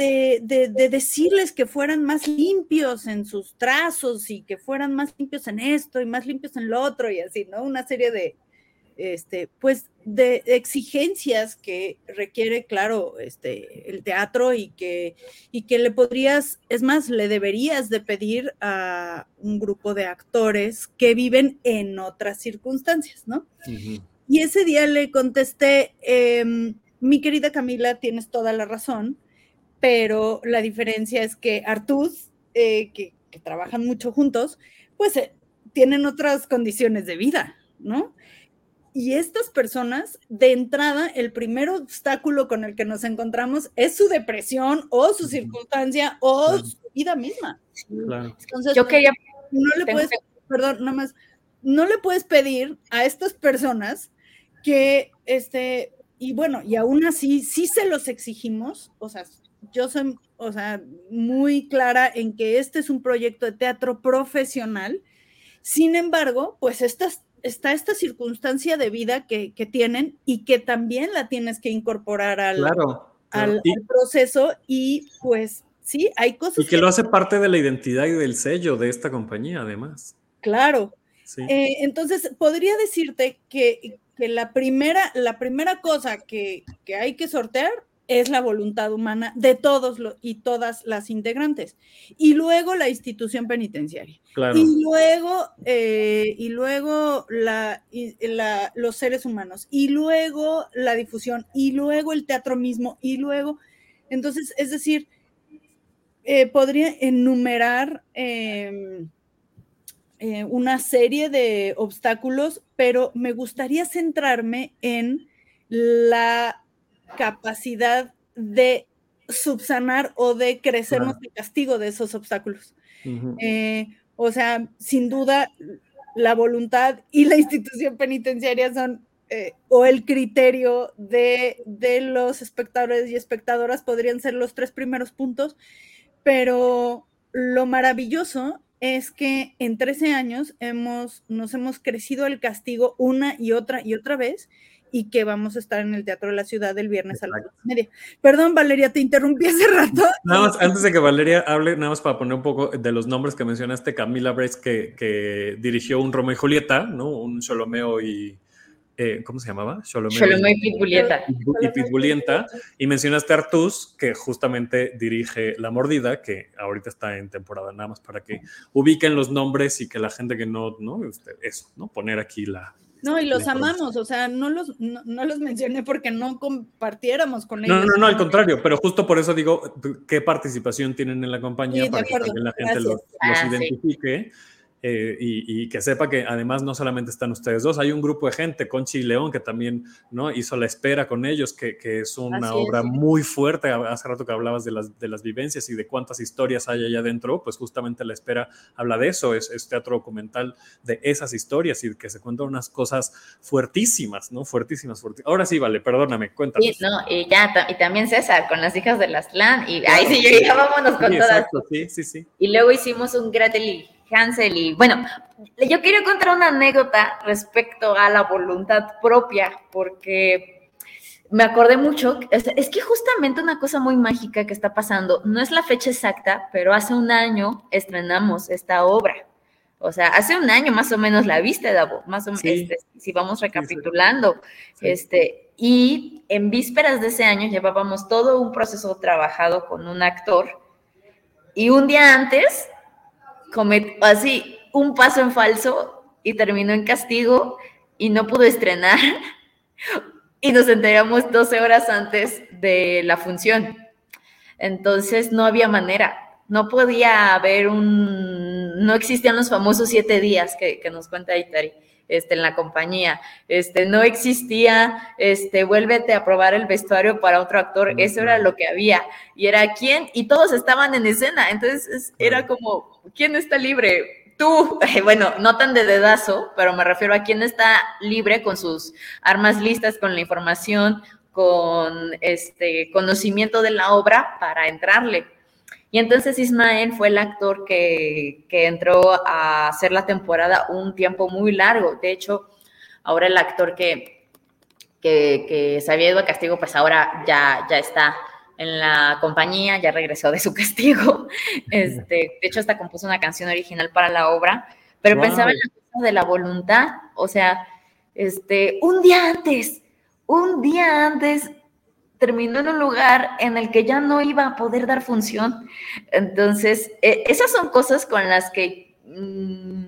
decirles que fueran más limpios en sus trazos y que fueran más limpios en esto y más limpios en lo otro y así, ¿no? Una serie de, este, pues, de exigencias que requiere, claro, este, el teatro y que, y que le podrías, es más, le deberías de pedir a un grupo de actores que viven en otras circunstancias, ¿no? Y ese día le contesté, em, mi querida Camila, tienes toda la razón, pero la diferencia es que Artús, eh, que, trabajan mucho juntos, pues eh, tienen otras condiciones de vida, ¿no? Y estas personas, de entrada, el primer obstáculo con el que nos encontramos es su depresión o su circunstancia o su vida misma. Entonces, yo quería... No le puedes, perdón, nada más, no le puedes pedir a estas personas que, este, y bueno, y aún así, sí se los exigimos, o sea, yo soy, o sea, muy clara en que este es un proyecto de teatro profesional, sin embargo, pues esta, está esta circunstancia de vida que, que, tienen y que también la tienes que incorporar al, al, proceso y pues sí, hay cosas. Y que, lo hace parte de la identidad y del sello de esta compañía, además. Claro. Eh, entonces, podría decirte que, la, primera, la primera cosa que, que hay que sortear es la voluntad humana de todos y todas las integrantes. Y luego la institución penitenciaria. Y luego, eh, y luego la, los seres humanos. Y luego la difusión. Y luego el teatro mismo. Y luego. Entonces, es decir, eh, podría enumerar em, eh, una serie de obstáculos, pero me gustaría centrarme en la capacidad de subsanar o de crecernos el castigo de esos obstáculos. Eh, o sea, sin duda, la voluntad y la institución penitenciaria son, eh, o el criterio de, de, los espectadores y espectadoras podrían ser los tres primeros puntos, pero lo maravilloso es que en 13 años hemos, nos hemos crecido el castigo una y otra y otra vez y que vamos a estar en el Teatro de la Ciudad el viernes a las media. Perdón, Valeria, te interrumpí hace rato. Nada más, antes de que Valeria hable, nada más para poner un poco de los nombres que mencionaste, Camila Bres, que, que dirigió un Romeo y Julieta, ¿no? Un Solomeo y... Eh, ¿Cómo se llamaba? Solomeo, y, Pitbulieta. Y, Pitbulienta. Y mencionaste a Artus, que justamente dirige La Mordida, que ahorita está en temporada, nada más para que ubiquen los nombres y que la gente que no, ¿no? Este, eso, ¿no? Poner aquí la, no, y los amamos, o sea, no los, no, los mencioné porque no compartiéramos con ellos. No, no, no, al contrario, pero justo por eso digo qué participación tienen en la compañía para que la gente los, ah, identifique. Eh, y, que sepa que además no solamente están ustedes dos, hay un grupo de gente, Conchi y León, que también ¿no? hizo La Espera con ellos, que, que es una obra muy fuerte. Hace rato que hablabas de las, de las vivencias y de cuántas historias hay allá adentro, pues justamente La Espera habla de eso, es, es teatro documental de esas historias y que se cuentan unas cosas fuertísimas, ¿no? Fuertísimas, fuertísimas. Ahora sí, vale, perdóname, cuéntame. Sí, no, y ya, y también César, con las hijas de las clan, y ahí sí, ya vámonos con todas. sí, sí, sí. Y luego hicimos un Gretel Hansel y bueno, yo quiero contar una anécdota respecto a la voluntad propia, porque me acordé mucho, es, que justamente una cosa muy mágica que está pasando, no es la fecha exacta, pero hace un año estrenamos esta obra. O sea, hace un año más o menos la viste, Davo, más o menos, este, si vamos recapitulando. Este, y en vísperas de ese año llevábamos todo un proceso trabajado con un actor. Y un día antes cometió así un paso en falso y terminó en castigo y no pudo estrenar. y nos enteramos 12 horas antes de la función. Entonces no había manera, no podía haber un, no existían los famosos siete días que, que nos cuenta Itari este, en la compañía. Este, no existía, este, vuélvete a probar el vestuario para otro actor, eso era lo que había. Y era quién, y todos estaban en escena, entonces era como, ¿quién está libre? Tú, bueno, no tan de dedazo, pero me refiero a quién está libre con sus armas listas, con la información, con este conocimiento de la obra para entrarle. Y entonces Ismael fue el actor que, entró a hacer la temporada un tiempo muy largo. De hecho, ahora el actor que, que, se había ido a castigo, pues ahora ya, ya está en la compañía, ya regresó de su castigo. Este, de hecho, hasta compuso una canción original para la obra, pero pensaba en la cosa de la voluntad, o sea, este, un día antes, un día antes terminó en un lugar en el que ya no iba a poder dar función. Entonces, e, esas son cosas con las que, mm,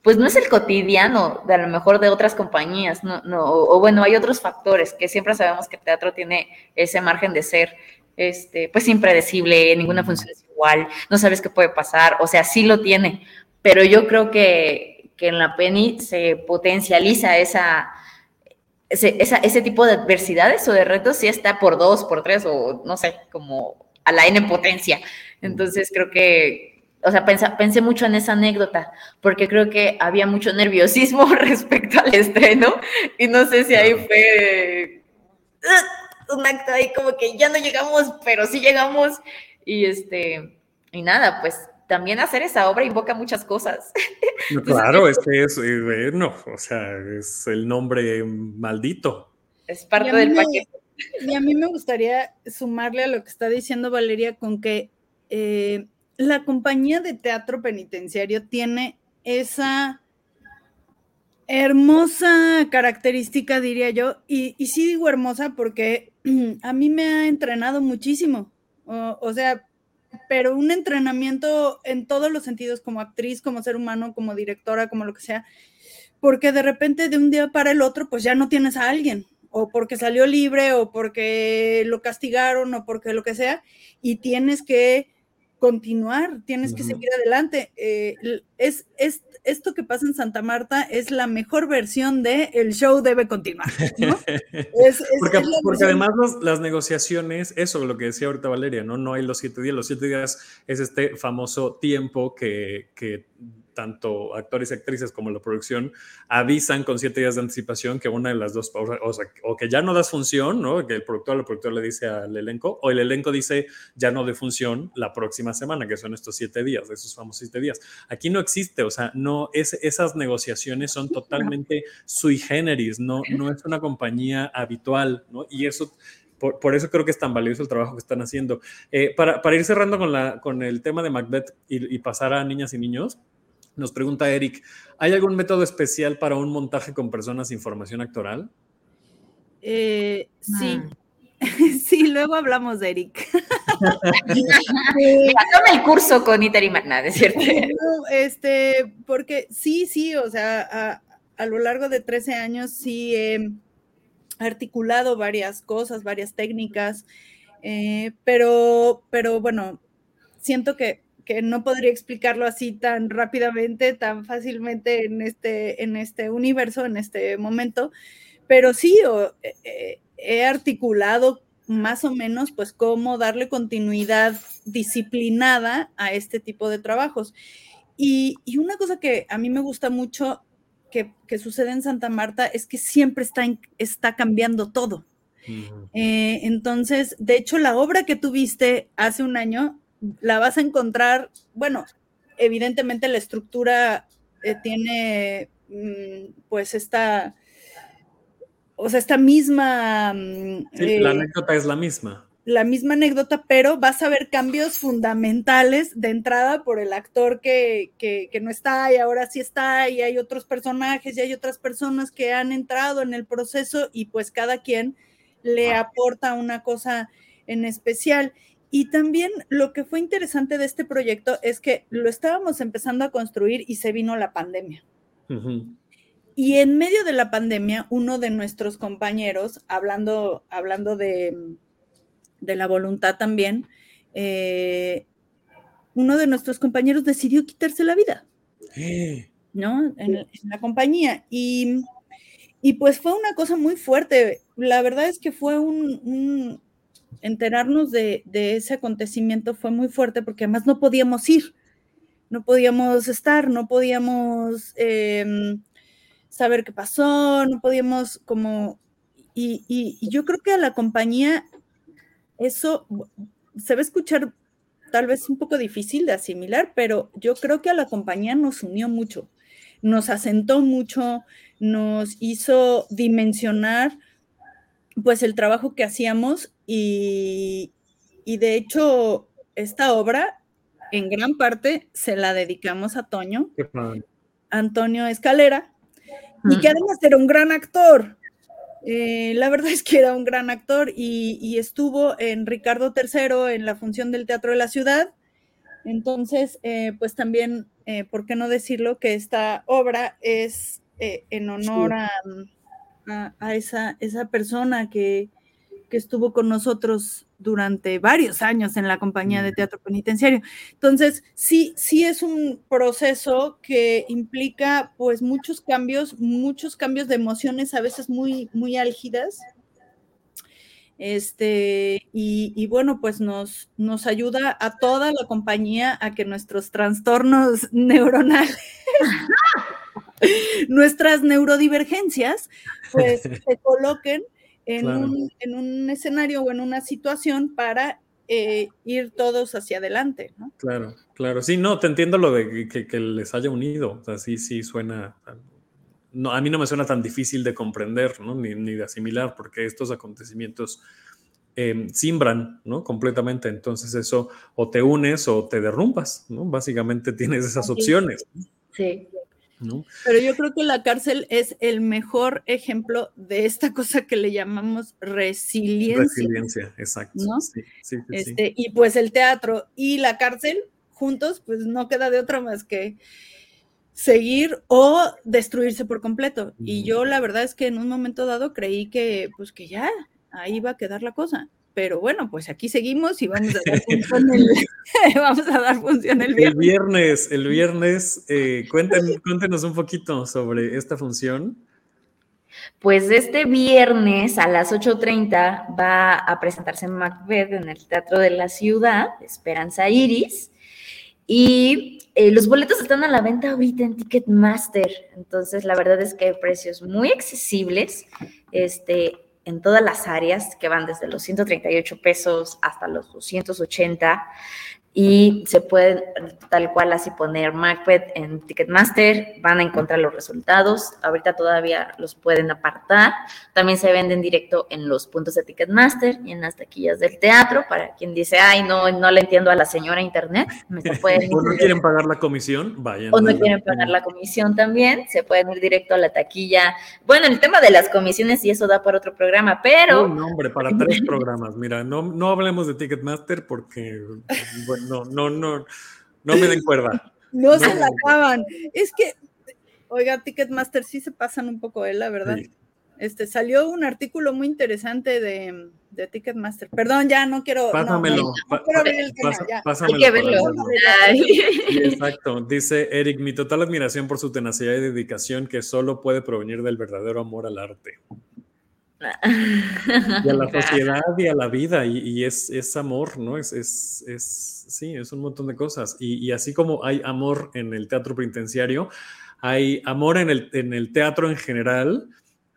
pues no es el cotidiano de a lo mejor de otras compañías, no, no, o, bueno, hay otros factores que siempre sabemos que el teatro tiene ese margen de ser, este, pues impredecible, ninguna función es igual, no sabes qué puede pasar, o sea, sí lo tiene, pero yo creo que, que en la Penny se potencializa esa ese, ese tipo de adversidades o de retos sí está por dos, por tres o no sé, como a la N potencia. Entonces creo que, o sea, pensé mucho en esa anécdota porque creo que había mucho nerviosismo respecto al estreno y no sé si ahí fue uh, un acto ahí como que ya no llegamos, pero sí llegamos y este, y nada, pues también hacer esa obra invoca muchas cosas. claro, es que es, bueno, o sea, es el nombre maldito. Es parte del paquete. Y a mí me gustaría sumarle a lo que está diciendo Valeria con que eh, la compañía de teatro penitenciario tiene esa hermosa característica, diría yo, y, y sí digo hermosa porque a mí me ha entrenado muchísimo. O, o, sea, pero un entrenamiento en todos los sentidos, como actriz, como ser humano, como directora, como lo que sea, porque de repente de un día para el otro, pues ya no tienes a alguien, o porque salió libre, o porque lo castigaron, o porque lo que sea, y tienes que continuar, tienes que seguir adelante. Eh, es, es, esto que pasa en Santa Marta es la mejor versión de el show debe continuar. ¿no? es, porque, porque además los, las negociaciones, eso lo que decía ahorita Valeria, ¿no? No hay los siete días, los siete días es este famoso tiempo que, que tanto actores y actrices como la producción avisan con siete días de anticipación que una de las dos, o, sea, o que ya no das función, ¿no? Que el productor o el productor le dice al elenco, o el elenco dice ya no de función la próxima semana, que son estos siete días, esos famosos siete días. Aquí no existe, o sea, no es, esas negociaciones son totalmente sui generis, no, no es una compañía habitual, ¿no? Y eso por, por, eso creo que es tan valioso el trabajo que están haciendo. Eh, para, para, ir cerrando con, la, con el tema de Macbeth y, y, pasar a niñas y niños, nos pregunta Eric, ¿hay algún método especial para un montaje con personas sin formación actoral? Eh, sí. Ah. Sí, luego hablamos de Eric. Toma el curso con Iter y Magna, ¿es cierto? Este, porque sí, sí, o sea, a, a, lo largo de 13 años sí he articulado varias cosas, varias técnicas, eh, pero, pero bueno, siento que que no podría explicarlo así tan rápidamente, tan fácilmente en este, en este universo, en este momento, pero sí o, eh, he articulado más o menos pues cómo darle continuidad disciplinada a este tipo de trabajos. Y, y una cosa que a mí me gusta mucho que, que, sucede en Santa Marta es que siempre está, está cambiando todo. Uh -huh. eh, entonces, de hecho, la obra que tuviste hace un año la vas a encontrar, bueno, evidentemente la estructura eh, tiene mm, pues esta, o sea, esta misma... Sí, eh, la anécdota es la misma. La misma anécdota, pero vas a ver cambios fundamentales de entrada por el actor que, que, que no está y ahora sí está y hay otros personajes y hay otras personas que han entrado en el proceso y pues cada quien le aporta una cosa en especial. Y también lo que fue interesante de este proyecto es que lo estábamos empezando a construir y se vino la pandemia. Uh -huh. Y en medio de la pandemia, uno de nuestros compañeros, hablando, hablando de, de la voluntad también, eh, uno de nuestros compañeros decidió quitarse la vida, Eh. ¿no? En, en la compañía. Y, y, pues fue una cosa muy fuerte. La verdad es que fue un, un enterarnos de, ese acontecimiento fue muy fuerte porque además no podíamos ir, no podíamos estar, no podíamos eh, saber qué pasó, no podíamos como... Y, y, y, yo creo que a la compañía eso se va a escuchar tal vez un poco difícil de asimilar, pero yo creo que a la compañía nos unió mucho, nos asentó mucho, nos hizo dimensionar pues el trabajo que hacíamos y, y, de hecho esta obra en gran parte se la dedicamos a Toño, Antonio Escalera, y que además era un gran actor. Eh, la verdad es que era un gran actor y, y, estuvo en Ricardo III en la función del Teatro de la Ciudad. Entonces, eh, pues también, eh, ¿por qué no decirlo? Que esta obra es eh, en honor a, a, a esa, esa, persona que, que, estuvo con nosotros durante varios años en la compañía de teatro penitenciario. Entonces, sí, sí es un proceso que implica pues muchos cambios, muchos cambios de emociones a veces muy, muy álgidas. Este, y, y, bueno, pues nos, nos ayuda a toda la compañía a que nuestros trastornos neuronales nuestras neurodivergencias pues se coloquen en, claro. un, en, un, escenario o en una situación para eh, ir todos hacia adelante, ¿no? Claro, claro. Sí, no, te entiendo lo de que, que les haya unido. O sea, sí, sí suena no, a mí no me suena tan difícil de comprender, ¿no? Ni, ni de asimilar, porque estos acontecimientos eh, simbran, ¿no? Completamente. Entonces eso o te unes o te derrumbas, ¿no? Básicamente tienes esas opciones. Sí. ¿No? Pero yo creo que la cárcel es el mejor ejemplo de esta cosa que le llamamos resiliencia. Resiliencia, exacto. ¿no? Sí, sí, sí, sí. Este, y pues el teatro y la cárcel juntos, pues no queda de otra más que seguir o destruirse por completo. Y yo la verdad es que en un momento dado creí que pues que ya ahí va a quedar la cosa. Pero bueno, pues aquí seguimos y vamos a dar función el, vamos a dar función el El viernes. viernes, el viernes, eh, cuéntenos un poquito sobre esta función. Pues este viernes a las 8.30 va a presentarse Macbeth en el Teatro de la Ciudad, Esperanza Iris, y eh, los boletos están a la venta ahorita en Ticketmaster, entonces la verdad es que hay precios muy accesibles este, en todas las áreas que van desde los 138 pesos hasta los 280 y se pueden tal cual así poner Macbeth en Ticketmaster, van a encontrar los resultados, ahorita todavía los pueden apartar, también se venden directo en los puntos de Ticketmaster y en las taquillas del teatro, para quien dice, ay, no, no le entiendo a la señora internet, me se pueden O no quieren pagar la comisión, vayan. o no quieren pagar la comisión también, se pueden ir directo a la taquilla. Bueno, el tema de las comisiones y eso da para otro programa, pero... Uy, no, hombre, para tres programas. Mira, no, no hablemos de Ticketmaster porque, bueno, no, no, no, no me den cuerda. No se la acaban. Es que, oiga, Ticketmaster sí se pasan un poco, ¿eh? La verdad. Sí. Este, salió un artículo muy interesante de, de Ticketmaster. Perdón, ya no quiero. Pásamelo. no, quiero abrir el tema, pasa- ya. Hay pásamelo que para verlo. Sí, exacto. Dice Eric, mi total admiración por su tenacidad y dedicación que solo puede provenir del verdadero amor al arte. Y a la sociedad y a la vida. Y, y es, es amor, ¿no? Es, es, es, sí, es un montón de cosas. Y, y así como hay amor en el teatro penitenciario, hay amor en el, en el teatro en general.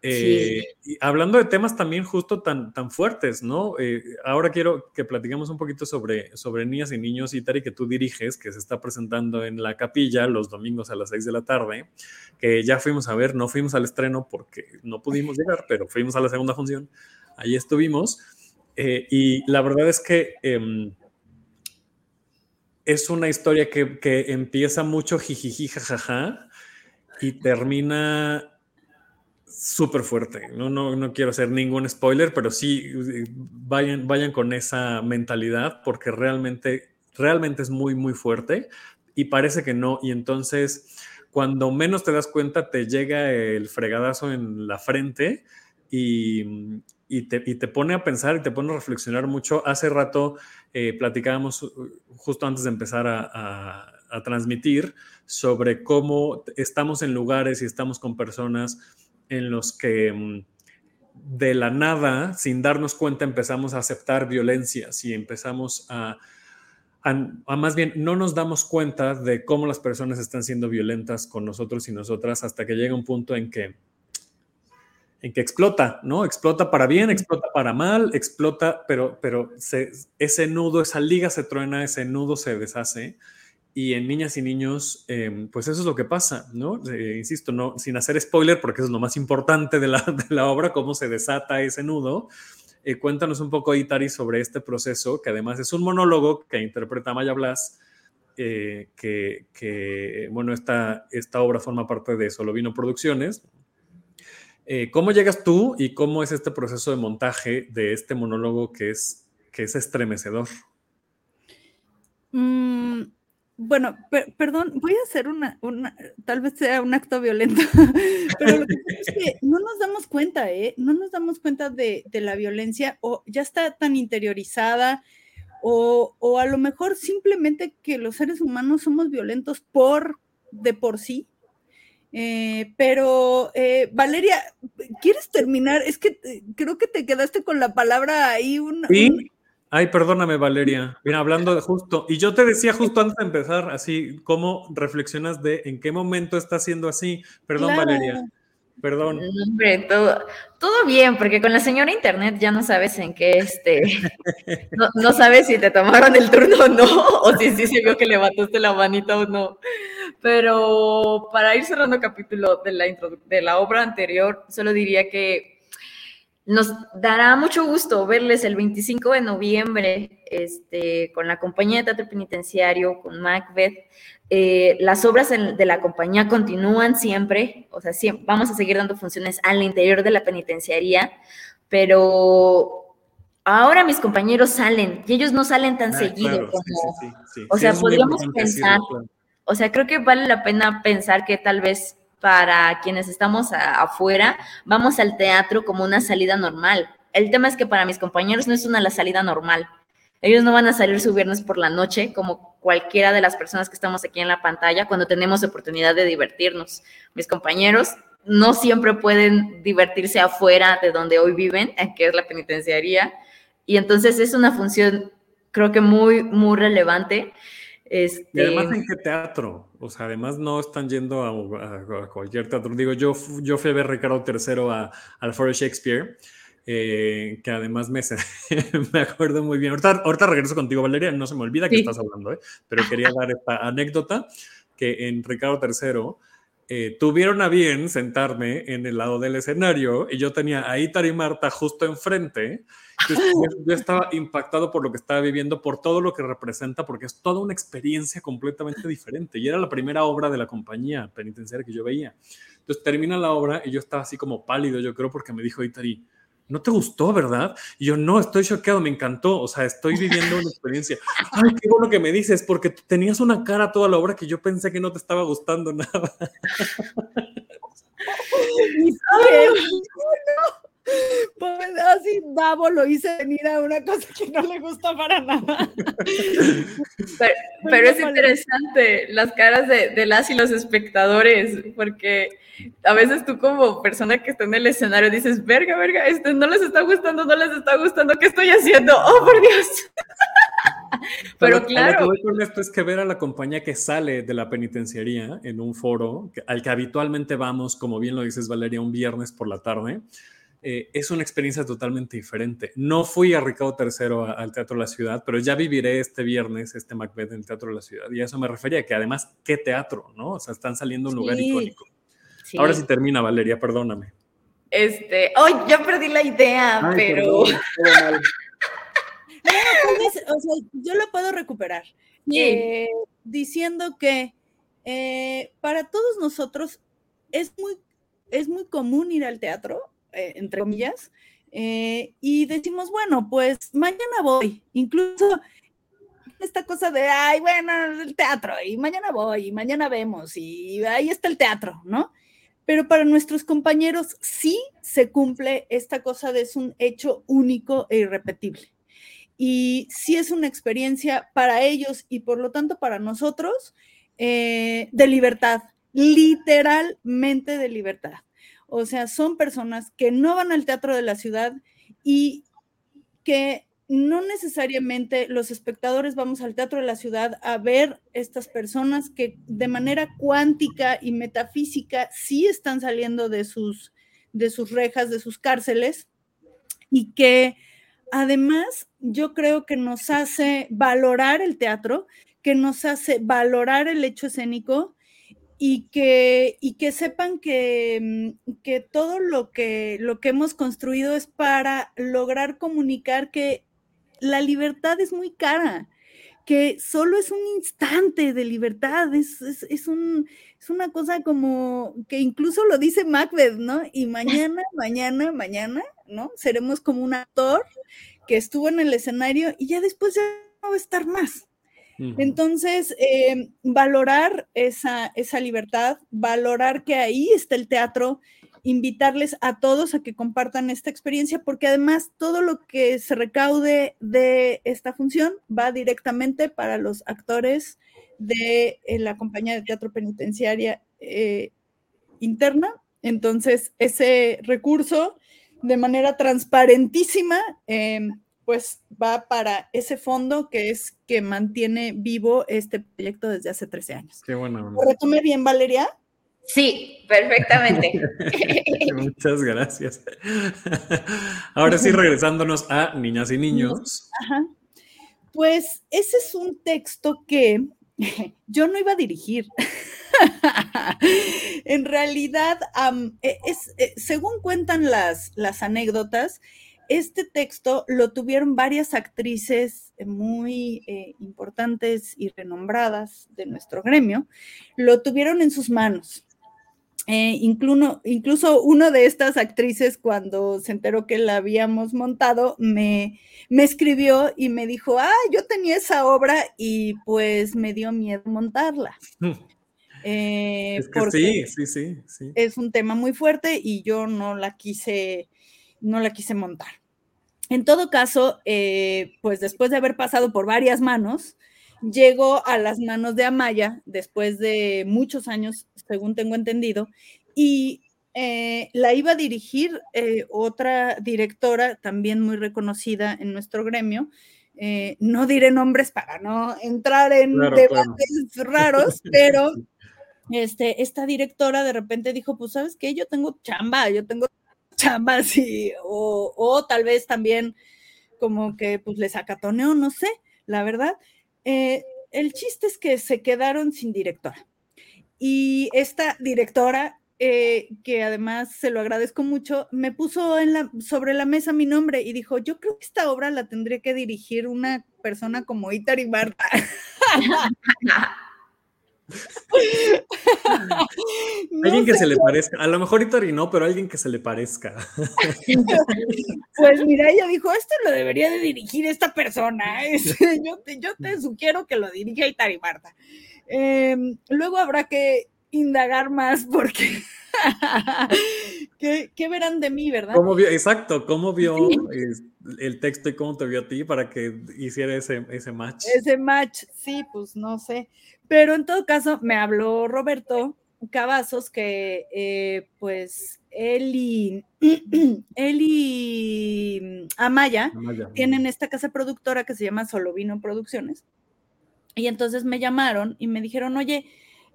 Eh, y hablando de temas también justo tan, tan fuertes, ¿no? Eh, ahora quiero que platiquemos un poquito sobre, sobre Niñas y Niños Itari que tú diriges, que se está presentando en la capilla los domingos a las 6 de la tarde, que ya fuimos a ver, no fuimos al estreno porque no pudimos llegar, pero fuimos a la segunda función, ahí estuvimos, eh, y la verdad es que em, es una historia que, que empieza mucho jijiji, jajaja, y termina súper fuerte. No, no, no quiero hacer ningún spoiler, pero sí eh, vayan, vayan con esa mentalidad porque realmente, realmente es muy, muy fuerte y parece que no. Y entonces, cuando menos te das cuenta, te llega el fregadazo en la frente y, y, te, y te pone a pensar y te pone a reflexionar mucho. Hace rato eh, platicábamos uh, justo antes de empezar a, transmitir sobre cómo estamos en lugares y estamos con personas en los que mm, de la nada, sin darnos cuenta, empezamos a aceptar violencias y empezamos a, a, más bien no nos damos cuenta de cómo las personas están siendo violentas con nosotros y nosotras hasta que llega un punto en que en que explota, ¿no? Explota para bien, explota para mal, explota, pero, pero se, ese nudo, esa liga se truena, ese nudo se deshace y en niñas y niños, eh, pues eso es lo que pasa, ¿no? Eh, insisto, no, sin hacer spoiler, porque eso es lo más importante de la, de la obra, cómo se desata ese nudo. Eh, cuéntanos un poco, Itari, sobre este proceso, que además es un monólogo que interpreta Maya Blas, eh, que, que, bueno, esta, esta obra forma parte de Solovino Producciones. Eh, ¿Cómo llegas tú y cómo es este proceso de montaje de este monólogo que es, que es estremecedor? Mm, bueno, per perdón, voy a hacer una, una, tal vez sea un acto violento, pero lo que pasa es que no nos damos cuenta, ¿eh? No nos damos cuenta de, de la violencia o ya está tan interiorizada o, o, a lo mejor simplemente que los seres humanos somos violentos por de por sí. Eh, pero eh, Valeria, ¿quieres terminar? Es que te, creo que te quedaste con la palabra ahí. Un, ¿Sí? un... Ay, perdóname, Valeria. Mira, hablando de justo, y yo te decía justo antes de empezar, así, ¿cómo reflexionas de en qué momento está siendo así? Perdón, claro. Valeria. Perdón. Hombre, todo, todo bien, porque con la señora Internet ya no sabes en qué, este, no, sabes si te tomaron el turno o no, o si sí se vio que levantaste la manita o no. Pero para ir cerrando el capítulo de la, de la obra anterior, solo diría que nos dará mucho gusto verles el 25 de noviembre este, con la compañía de teatro penitenciario, con Macbeth. Eh, las obras de la compañía continúan siempre, o sea, vamos a seguir dando funciones al interior de la penitenciaría, pero ahora mis compañeros salen y ellos no salen tan ah, seguido como, o sea, podríamos pensar, o sea, creo que vale la pena pensar que tal vez para quienes estamos afuera, vamos al teatro como una salida normal. El tema es que para mis compañeros no es una la salida normal. Ellos no van a salir su viernes por la noche como cualquiera de las personas que estamos aquí en la pantalla cuando tenemos oportunidad de divertirnos. Mis compañeros no siempre pueden divertirse afuera de donde hoy viven, que es la penitenciaría. Y entonces es una función, creo que muy, muy relevante. Este... Y además, ¿en qué teatro? O sea, además no están yendo a, cualquier teatro. Digo, yo, yo fui a ver Ricardo III al Foro Shakespeare, eh, que además me, me acuerdo muy bien. Ahorita, ahorita, regreso contigo, Valeria, no se me olvida que estás hablando, ¿eh? pero quería dar esta anécdota que en Ricardo III eh, tuvieron a bien sentarme en el lado del escenario y yo tenía a Itar y Marta justo enfrente yo, estaba impactado por lo que estaba viviendo, por todo lo que representa, porque es toda una experiencia completamente diferente. Y era la primera obra de la compañía penitenciaria que yo veía. Entonces termina la obra y yo estaba así como pálido, yo creo, porque me dijo Itari, ¿no te gustó, verdad? Y yo, no, estoy choqueado, me encantó, o sea, estoy viviendo una experiencia. Ay, qué bueno que me dices, porque tenías una cara toda la obra que yo pensé que no te estaba gustando nada. Pues así Davo lo hice venir a una cosa que no le gusta para nada. Pero, es interesante las caras de, las y los espectadores, porque a veces tú como persona que está en el escenario dices, verga, verga, este no les está gustando, no les está gustando, ¿qué estoy haciendo? Oh, por Dios. Pero, claro. Lo que voy con esto es que ver a la compañía que sale de la penitenciaría en un foro al que habitualmente vamos, como bien lo dices Valeria, un viernes por la tarde, eh, es una experiencia totalmente diferente. No fui a Ricardo III al Teatro de la Ciudad, pero ya viviré este viernes este Macbeth en el Teatro de la Ciudad. Y a eso me refería, que además, ¿qué teatro? ¿no? O sea, están saliendo a un lugar icónico. Ahora sí termina, Valeria, perdóname. Este, oh, ya perdí la idea, pero... yo lo puedo recuperar. Eh, diciendo que eh, para todos nosotros es muy, es muy común ir al teatro, eh, entre comillas, eh, y decimos, bueno, pues mañana voy, incluso esta cosa de, ay, bueno, el teatro, y mañana voy, y mañana vemos, y ahí está el teatro, ¿no? Pero para nuestros compañeros sí se cumple esta cosa de es un hecho único e irrepetible. Y sí es una experiencia para ellos y por lo tanto para nosotros eh, de libertad, literalmente de libertad. O sea, son personas que no van al teatro de la ciudad y que no necesariamente los espectadores vamos al teatro de la ciudad a ver estas personas que de manera cuántica y metafísica sí están saliendo de sus, de sus rejas, de sus cárceles y que además yo creo que nos hace valorar el teatro, que nos hace valorar el hecho escénico y que, y que sepan que, mm, que todo lo que, lo que hemos construido es para lograr comunicar que la libertad es muy cara, que solo es un instante de libertad, es, es, es, un, es una cosa como que incluso lo dice Macbeth, ¿no? Y mañana, mañana, mañana, ¿no? Seremos como un actor que estuvo en el escenario y ya después ya no va a estar más, entonces, eh, valorar esa, esa libertad, valorar que ahí está el teatro, invitarles a todos a que compartan esta experiencia, porque además todo lo que se recaude de esta función va directamente para los actores de eh, la compañía de teatro penitenciaria eh, interna. Entonces, ese recurso, de manera transparentísima, pues va para ese fondo que es que mantiene vivo este proyecto desde hace 13 años. Qué bueno. ¿Lo retomé bien, Valeria? Sí, perfectamente. Muchas gracias. Ahora sí, regresándonos a niñas y niños. Ajá. Pues ese es un texto que yo no iba a dirigir. en realidad, e, es, e, según cuentan las, las anécdotas, este texto lo tuvieron varias actrices muy eh, importantes y renombradas de nuestro gremio, lo tuvieron en sus manos. Eh, incluso, incluso una de estas actrices, cuando se enteró que la habíamos montado, me, me escribió y me dijo, ah, yo tenía esa obra y pues me dio miedo montarla. Eh, es que sí, sí, sí, sí. Es un tema muy fuerte y yo no la quise, no la quise montar. En todo caso, eh, pues después de haber pasado por varias manos, llegó a las manos de Amaya después de muchos años, según tengo entendido, y eh, la iba a dirigir eh, otra directora también muy reconocida en nuestro gremio. No diré nombres para no entrar en debates raros, pero este, esta directora de repente dijo, pues sabes qué, yo tengo chamba, yo tengo chamba, sí, o, o tal vez también como que pues les acatoneo, no sé, la verdad. Eh, el chiste es que se quedaron sin directora. Y esta directora, eh, que además se lo agradezco mucho, me puso en la, sobre la mesa mi nombre y dijo, yo creo que esta obra la tendría que dirigir una persona como Itari Alguien que se le parezca, a lo mejor Itari no, pero alguien que se le parezca. pues mira, ella dijo, esto lo debería de dirigir esta persona, yo, te, yo te sugiero que lo dirija Itari Marta. Em, luego habrá que indagar más porque ¿Qué, verán de mí, verdad? ¿Cómo vio, exacto, ¿cómo vio el texto y cómo te vio a ti para que hiciera ese, ese match? Ese match, sí, pues no sé. Pero en todo caso, me habló Roberto Cavazos que eh, pues él y, él y Amaya, tienen esta casa productora que se llama Solovino Producciones. Y entonces me llamaron y me dijeron, oye,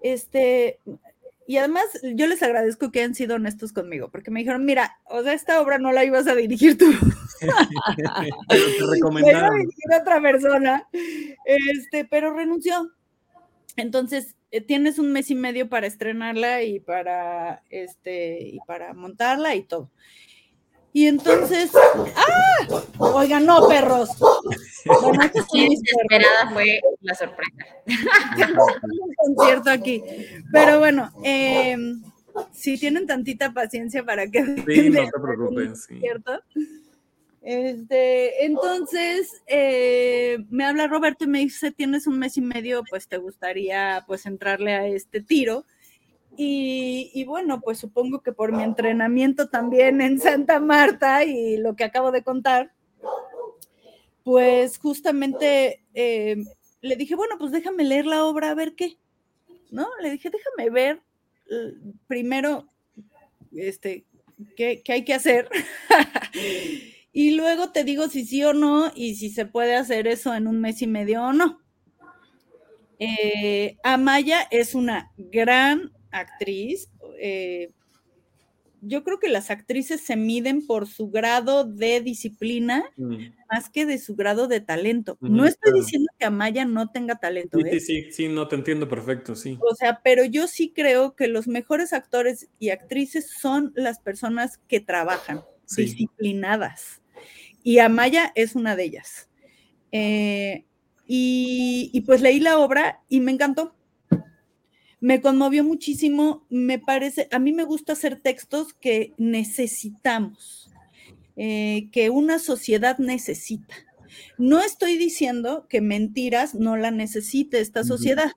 este, y además yo les agradezco que hayan sido honestos conmigo, porque me dijeron, mira, o sea, esta obra no la ibas a dirigir tú. te recomendaron. dirigir otra persona, este, pero renunció. Entonces, eh, tienes un mes y medio para estrenarla y para, este, y para montarla y todo. Y entonces, ¡ah! Oigan, no, perros. Bueno, fue la sorpresa. un concierto aquí. Pero bueno, eh, si tienen tantita paciencia para que... Sí, no te preocupes. Sí. ¿Cierto? Este, entonces eh, me habla Roberto y me dice, tienes un mes y medio, pues te gustaría pues entrarle a este tiro. Y, bueno, pues supongo que por mi entrenamiento también en Santa Marta y lo que acabo de contar, pues justamente eh, le dije, bueno, pues déjame leer la obra a ver qué, ¿no? Le dije, déjame ver eh, primero, este, qué, qué hay que hacer. Y luego te digo si sí o no y si se puede hacer eso en un mes y medio o no. Eh, Amaya es una gran actriz. Eh, yo creo que las actrices se miden por su grado de disciplina mm. más que de su grado de talento. no estoy diciendo que Amaya no tenga talento. Sí, ¿eh? sí, sí, no te entiendo perfecto, sí. O sea, pero yo sí creo que los mejores actores y actrices son las personas que trabajan, disciplinadas y Amaya es una de ellas. Eh, y, pues leí la obra y me encantó. Me conmovió muchísimo, me parece, a mí me gusta hacer textos que necesitamos, eh, que una sociedad necesita. No estoy diciendo que mentiras no la necesite esta sociedad,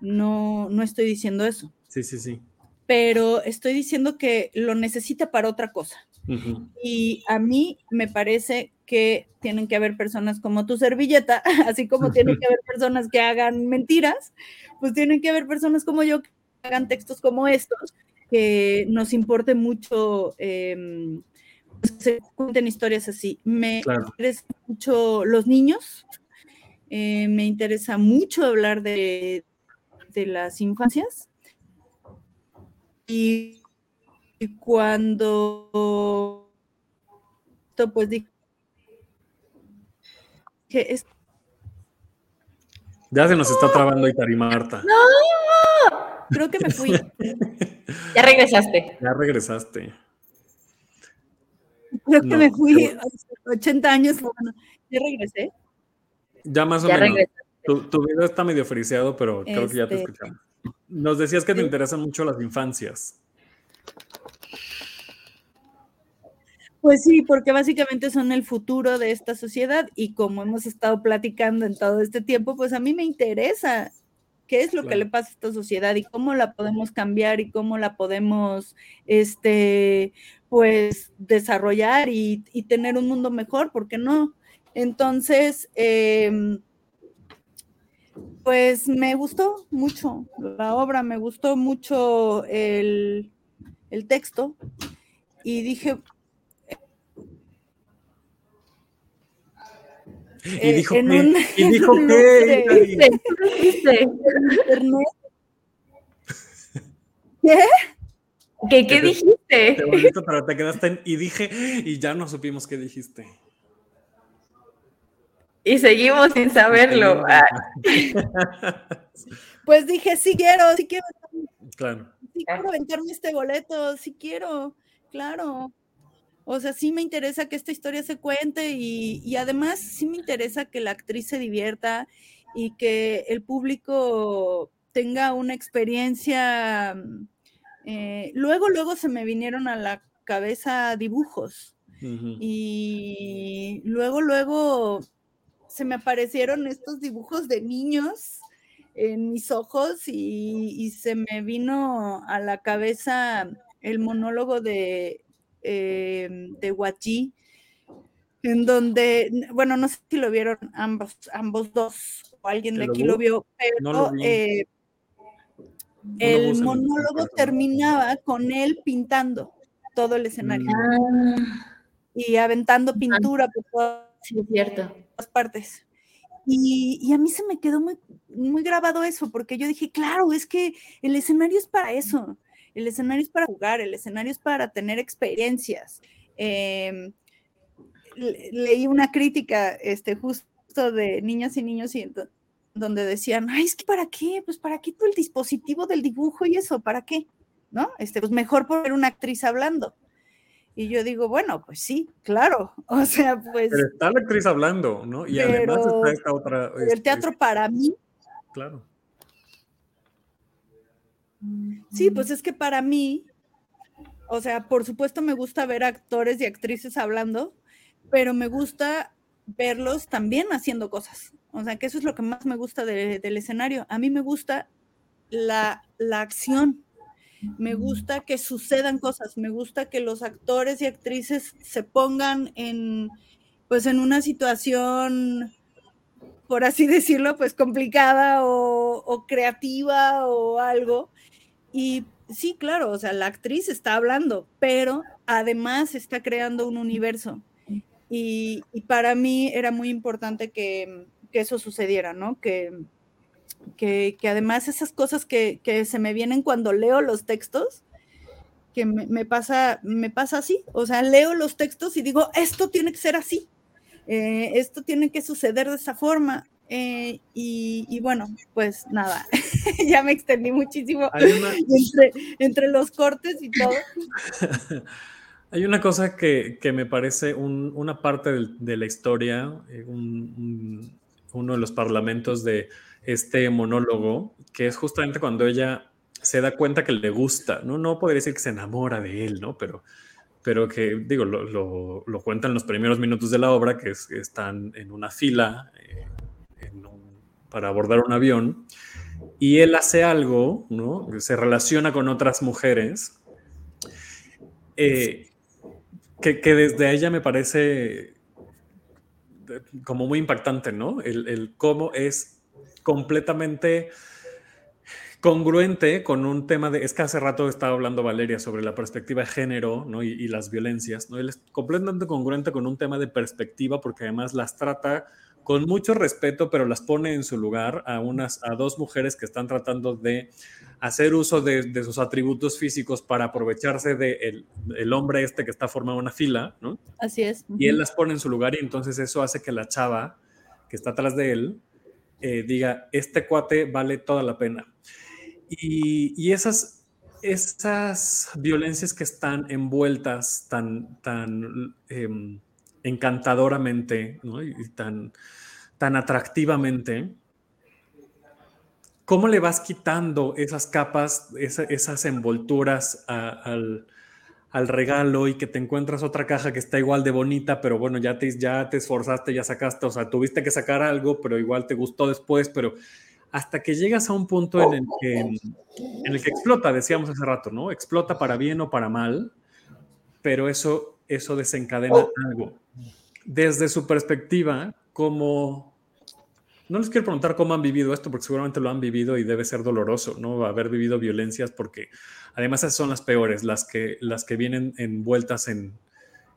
no, no estoy diciendo eso. Sí, sí, sí. Pero estoy diciendo que lo necesita para otra cosa. Y a mí me parece que tienen que haber personas como tu servilleta, así como tienen que haber personas que hagan mentiras, pues tienen que haber personas como yo que hagan textos como estos, que nos importe mucho pues, que se cuenten historias así. Me interesa mucho los niños, eh, me interesa mucho hablar de, de las infancias. Y, cuando pues dije que es ya se nos está trabando Itari Marta. ¡No! Creo que me fui. ya regresaste. Ya regresaste. Creo que me fui 80 años. Bueno, ya regresé. Ya más o menos. Tu, tu, video está medio friseado, pero creo que ya te este, escuchamos. Nos decías que te interesan mucho las infancias. Pues sí, porque básicamente son el futuro de esta sociedad y como hemos estado platicando en todo este tiempo, pues a mí me interesa qué es lo que le pasa a esta sociedad y cómo la podemos cambiar y cómo la podemos, este, pues, desarrollar y, tener un mundo mejor, ¿por qué no? Entonces, em, pues me gustó mucho la obra, me gustó mucho el, el texto y dije, Y dijo que, y dijo que. ¿Qué? ¿Qué, qué dijiste? Qué bonito, pero te quedaste en y dije y ya no supimos qué dijiste. Y seguimos sin saberlo. Pues dije, sí quiero, sí quiero. Claro. Sí quiero aventarme este boleto, sí quiero, claro. O sea, sí me interesa que esta historia se cuente y, además sí me interesa que la actriz se divierta y que el público tenga una experiencia. Mm, eh, luego, luego se me vinieron a la cabeza dibujos y luego, luego se me aparecieron estos dibujos de niños en mis ojos y se me vino a la cabeza el monólogo de Em, de Guachi, en donde, bueno, no sé si lo vieron ambos, ambos dos, o alguien de aquí lo vio, pero eh, el monólogo terminaba con él pintando todo el escenario. Ah. Y aventando pintura por todas, cierto. partes. Y, y, a mí se me quedó muy, muy grabado eso, porque yo dije, claro, es que el escenario es para eso. El escenario es para jugar, el escenario es para tener experiencias. Em, leí una crítica este, justo de niñas y niños y donde decían, ay, es que para qué, pues para qué todo el dispositivo del dibujo y eso, ¿para qué? ¿No? Este, pues mejor poner una actriz hablando. Y yo digo, bueno, pues sí, claro. O sea, pues. Pero está la actriz hablando, ¿no? Y además está esta otra. el este, teatro para mí. Claro. Sí, pues es que para mí, o sea, por supuesto me gusta ver actores y actrices hablando, pero me gusta verlos también haciendo cosas. O sea, que eso es lo que más me gusta del escenario. A mí me gusta la, la acción, me gusta que sucedan cosas, me gusta que los actores y actrices se pongan en, pues en una situación, por así decirlo, pues complicada o, o creativa o algo, y sí, claro, o sea, la actriz está hablando, pero además está creando un universo. Y, para mí era muy importante que, eso sucediera, ¿no? Que, que, además esas cosas que, se me vienen cuando leo los textos, que me, pasa, me pasa así, o sea, leo los textos y digo, esto tiene que ser así, eh, esto tiene que suceder de esa forma, eh, y, bueno, pues nada, ya me extendí muchísimo entre, los cortes y todo. Hay una cosa que, me parece una parte de, la historia, eh, uno de los parlamentos de este monólogo, que es justamente cuando ella se da cuenta que le gusta, ¿no? No podría decir que se enamora de él, ¿no? Pero, pero que, digo, lo, lo, cuentan los primeros minutos de la obra, que, están en una fila, eh, para abordar un avión y él hace algo, ¿no? Se relaciona con otras mujeres eh, que, desde ella me parece como muy impactante, ¿no? El, cómo es completamente congruente con un tema de, es que hace rato estaba hablando Valeria sobre la perspectiva de género ¿no? y, y, las violencias, ¿no? Él es completamente congruente con un tema de perspectiva porque además las trata con mucho respeto, pero las pone en su lugar a, unas, a dos mujeres que están tratando de hacer uso de, sus atributos físicos para aprovecharse del de el hombre este que está formando una fila, ¿no? Así es. Y él las pone en su lugar y entonces eso hace que la chava que está atrás de él eh, diga, este cuate vale toda la pena. Y, esas, esas violencias que están envueltas tan, tan em, encantadoramente y tan, tan atractivamente, ¿cómo le vas quitando esas capas, esas envolturas al, regalo y que te encuentras otra caja que está igual de bonita, pero bueno, ya te, ya te esforzaste, ya sacaste, o sea, tuviste que sacar algo, pero igual te gustó después, pero hasta que llegas a un punto en el que, en el que explota, decíamos hace rato, ¿no? Explota para bien o para mal, pero eso, eso desencadena algo. Desde su perspectiva, ¿cómo, no les quiero preguntar cómo han vivido esto, porque seguramente lo han vivido y debe ser doloroso, ¿no? Haber vivido violencias, porque además esas son las peores, las que, las que vienen envueltas en,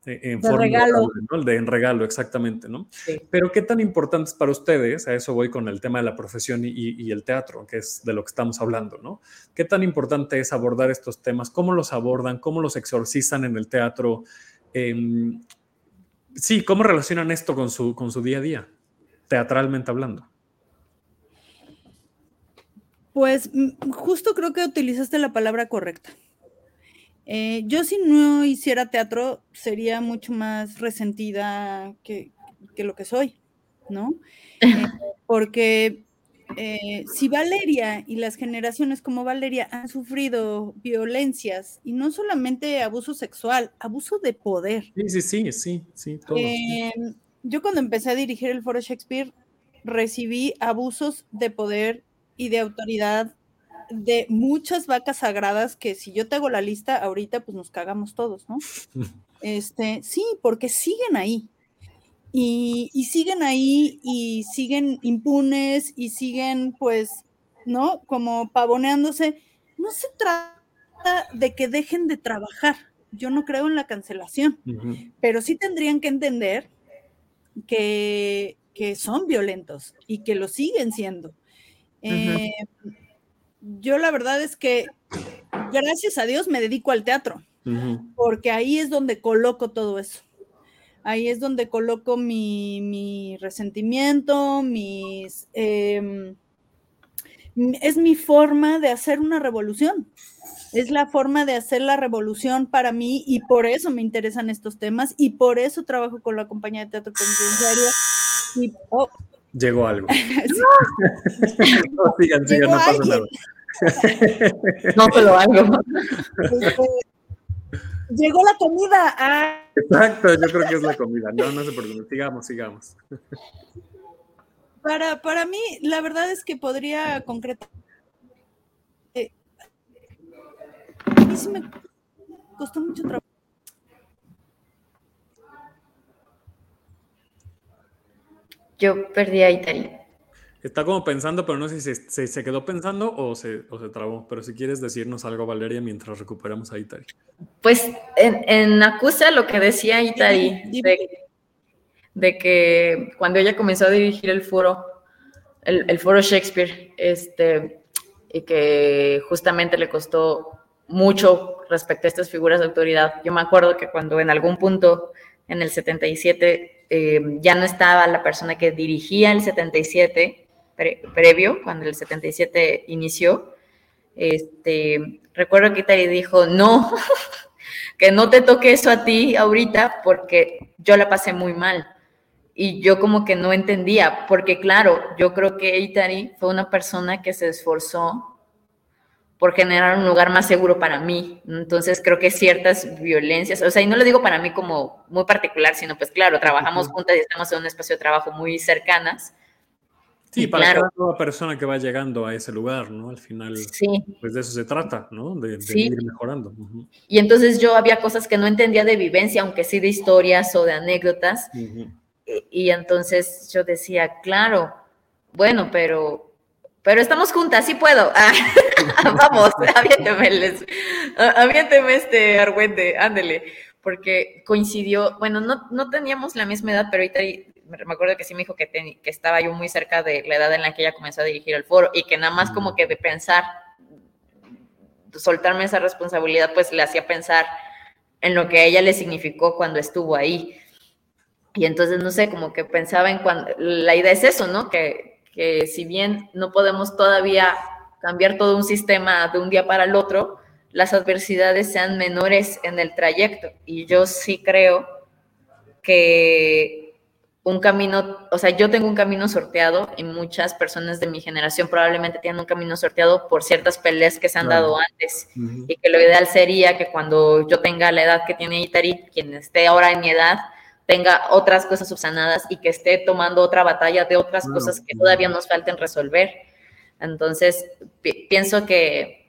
en de regalo. ¿no? De en regalo, exactamente, ¿no? Pero qué tan importante es para ustedes, a eso voy con el tema de la profesión y, y, el teatro, que es de lo que estamos hablando, ¿no? ¿Qué tan importante es abordar estos temas? ¿Cómo los abordan? ¿Cómo los exorcizan en el teatro? Eh, sí, ¿cómo relacionan esto con su, con su día a día? Teatralmente hablando? Pues justo creo que utilizaste la palabra correcta. Eh, yo si no hiciera teatro sería mucho más resentida que, lo que soy, ¿no? Eh, porque eh, si Valeria y las generaciones como Valeria han sufrido violencias y no solamente abuso sexual, abuso de poder. Sí, sí, sí, sí, sí, todo yo cuando empecé a dirigir el Foro Shakespeare recibí abusos de poder y de autoridad de muchas vacas sagradas que si yo te hago la lista ahorita pues nos cagamos todos, ¿no? Este, sí, porque siguen ahí. Y, y siguen ahí y siguen impunes y siguen pues, ¿no? Como pavoneándose. No se trata de que dejen de trabajar. Yo no creo en la cancelación, pero sí tendrían que entender que, son violentos y que lo siguen siendo. Eh, yo la verdad es que, gracias a Dios, me dedico al teatro, porque ahí es donde coloco todo eso. Ahí es donde coloco mi, resentimiento, mis... Em, es mi forma de hacer una revolución es la forma de hacer la revolución para mí y por eso me interesan estos temas y por eso trabajo con la compañía de teatro penitenciario. Y, oh. Llegó algo. no, sigan, sigan, no pasa nada. no, pero algo. Este, llegó la comida. Ah. Exacto, yo creo que es la comida. No, no sé por qué. Sigamos, sigamos. Para, para mí, la verdad es que podría concretar sí me costó mucho trabajo. Yo perdí a Itari. Está como pensando, pero no sé si se, quedó pensando o se, o se, trabó. Pero si quieres decirnos algo, Valeria, mientras recuperamos a Itari. Pues en, en Acusa lo que decía Itari, de, que cuando ella comenzó a dirigir el foro, el, foro Shakespeare, este, y que justamente le costó mucho respecto a estas figuras de autoridad. Yo me acuerdo que cuando en algún punto en el 77 eh, ya no estaba la persona que dirigía el 77 previo, cuando el 77 inició, este, recuerdo que Itari dijo, no, que no te toque eso a ti ahorita porque yo la pasé muy mal. Y yo como que no entendía, porque claro, yo creo que Itari fue una persona que se esforzó por generar un lugar más seguro para mí. Entonces creo que ciertas violencias, o sea, y no lo digo para mí como muy particular, sino pues claro, trabajamos juntas y estamos en un espacio de trabajo muy cercanas. Sí, para claro, cada persona que va llegando a ese lugar, ¿no? Al final, sí. pues de eso se trata, ¿no? De, ir mejorando. Y entonces yo había cosas que no entendía de vivencia, aunque sí de historias o de anécdotas. y, y entonces yo decía, claro, bueno, pero pero estamos juntas, sí puedo. Ah, vamos, aviénteme, les, aviénteme este argüente, ándele, porque coincidió, bueno, no, no teníamos la misma edad, pero ahorita me acuerdo que sí me dijo que, que estaba yo muy cerca de la edad en la que ella comenzó a dirigir el foro y que nada más como que de pensar, soltarme esa responsabilidad, pues le hacía pensar en lo que a ella le significó cuando estuvo ahí. Y entonces, no sé, como que pensaba en cuando, la idea es eso, ¿no? Que, que si bien no podemos todavía cambiar todo un sistema de un día para el otro, las adversidades sean menores en el trayecto. Y yo sí creo que un camino, o sea, yo tengo un camino sorteado y muchas personas de mi generación probablemente tienen un camino sorteado por ciertas peleas que se han dado antes y que lo ideal sería que cuando yo tenga la edad que tiene Itari, quien esté ahora en mi edad, tenga otras cosas subsanadas y que esté tomando otra batalla de otras cosas que todavía nos falten resolver. Entonces, pienso que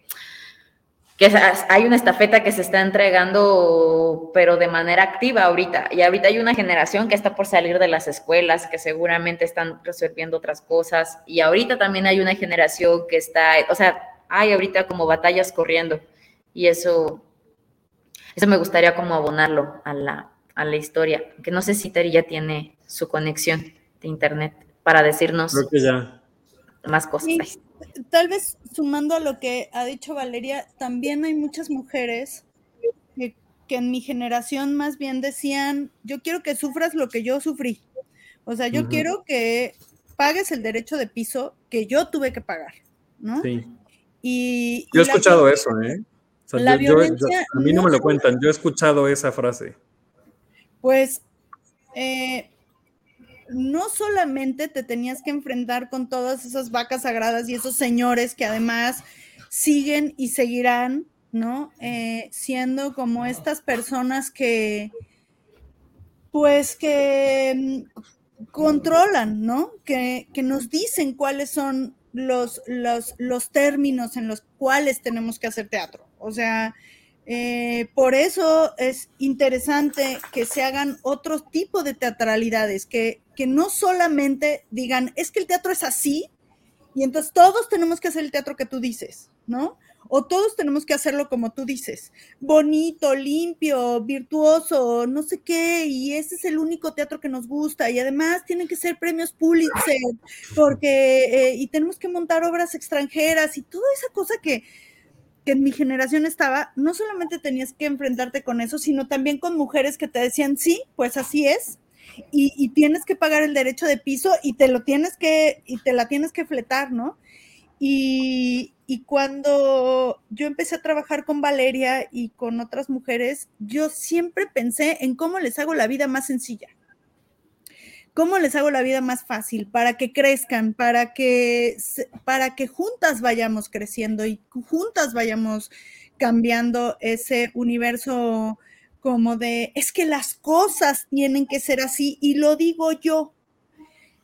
que hay una estafeta que se está entregando, pero de manera activa ahorita. Y ahorita hay una generación que está por salir de las escuelas, que seguramente están resolviendo otras cosas. Y ahorita también hay una generación que está, o sea, hay ahorita como batallas corriendo. Y eso, eso me gustaría como abonarlo a la, a la historia. Que no sé si Teri ya tiene su conexión de internet para decirnos Creo que ya. más cosas tal vez sumando a lo que ha dicho Valeria, también hay muchas mujeres que, en mi generación más bien decían, yo quiero que sufras lo que yo sufrí. O sea, yo quiero que pagues el derecho de piso que yo tuve que pagar, ¿no? Sí. Y, yo he escuchado eso, ¿eh? a mí no me lo cuentan, yo he escuchado esa frase. Pues eh, no solamente te tenías que enfrentar con todas esas vacas sagradas y esos señores que además siguen y seguirán, ¿no? Eh, siendo como estas personas que, pues que mm, controlan, ¿no? Que, que nos dicen cuáles son los, los, los términos en los cuales tenemos que hacer teatro. O sea, eh, por eso es interesante que se hagan otro tipo de teatralidades, que, que no solamente digan, es que el teatro es así, y entonces todos tenemos que hacer el teatro que tú dices, ¿no? O todos tenemos que hacerlo como tú dices, bonito, limpio, virtuoso, no sé qué, y ese es el único teatro que nos gusta, y además tienen que ser premios Pulitzer, porque, eh, y tenemos que montar obras extranjeras y toda esa cosa que, que en mi generación estaba, no solamente tenías que enfrentarte con eso, sino también con mujeres que te decían, sí, pues así es, y, tienes que pagar el derecho de piso y te lo tienes que, y te la tienes que fletar, ¿no? Y, y cuando yo empecé a trabajar con Valeria y con otras mujeres, yo siempre pensé en cómo les hago la vida más sencilla. ¿Cómo les hago la vida más fácil para que crezcan, para que, para que juntas vayamos creciendo y juntas vayamos cambiando ese universo como de, es que las cosas tienen que ser así y lo digo yo.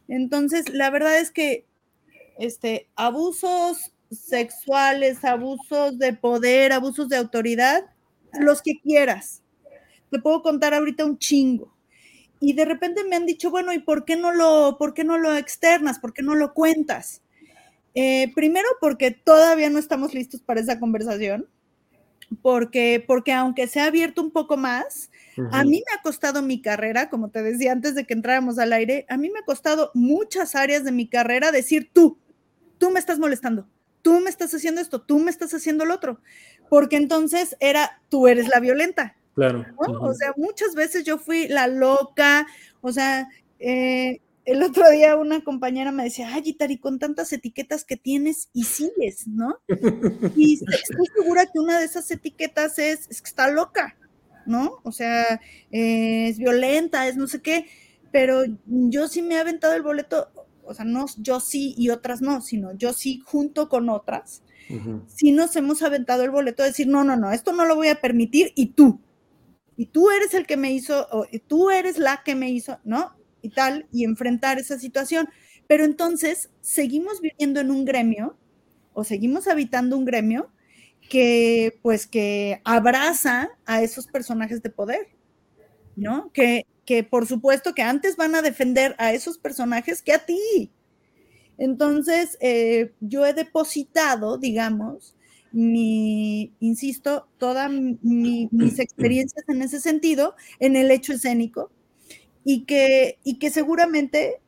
Entonces, la verdad es que este, abusos sexuales, abusos de poder, abusos de autoridad, los que quieras. Te puedo contar ahorita un chingo y de repente me han dicho, bueno, ¿y por qué no lo, por qué no lo externas? ¿Por qué no lo cuentas? Eh, primero porque todavía no estamos listos para esa conversación, porque, porque aunque se ha abierto un poco más, a mí me ha costado mi carrera, como te decía antes de que entráramos al aire, a mí me ha costado muchas áreas de mi carrera decir tú, tú me estás molestando, tú me estás haciendo esto, tú me estás haciendo lo otro, porque entonces era tú eres la violenta, Claro. O sea, muchas veces yo fui la loca, o sea, eh, el otro día una compañera me decía, ay, Itari, con tantas etiquetas que tienes y sigues, ¿no? Y estoy segura que una de esas etiquetas es, es que está loca, ¿no? O sea, eh, es violenta, es no sé qué, pero yo sí me he aventado el boleto, o sea, no yo sí y otras no, sino yo sí junto con otras, sí nos hemos aventado el boleto de decir, no, no, no, esto no lo voy a permitir y tú, y tú eres el que me hizo, o tú eres la que me hizo, ¿no? Y tal, y enfrentar esa situación. Pero entonces, seguimos viviendo en un gremio, o seguimos habitando un gremio que, pues, que abraza a esos personajes de poder, ¿no? Que, que por supuesto que antes van a defender a esos personajes que a ti. Entonces, eh, yo he depositado, digamos, mi, insisto, todas mis experiencias en ese sentido, en el hecho escénico. y que, y que seguramente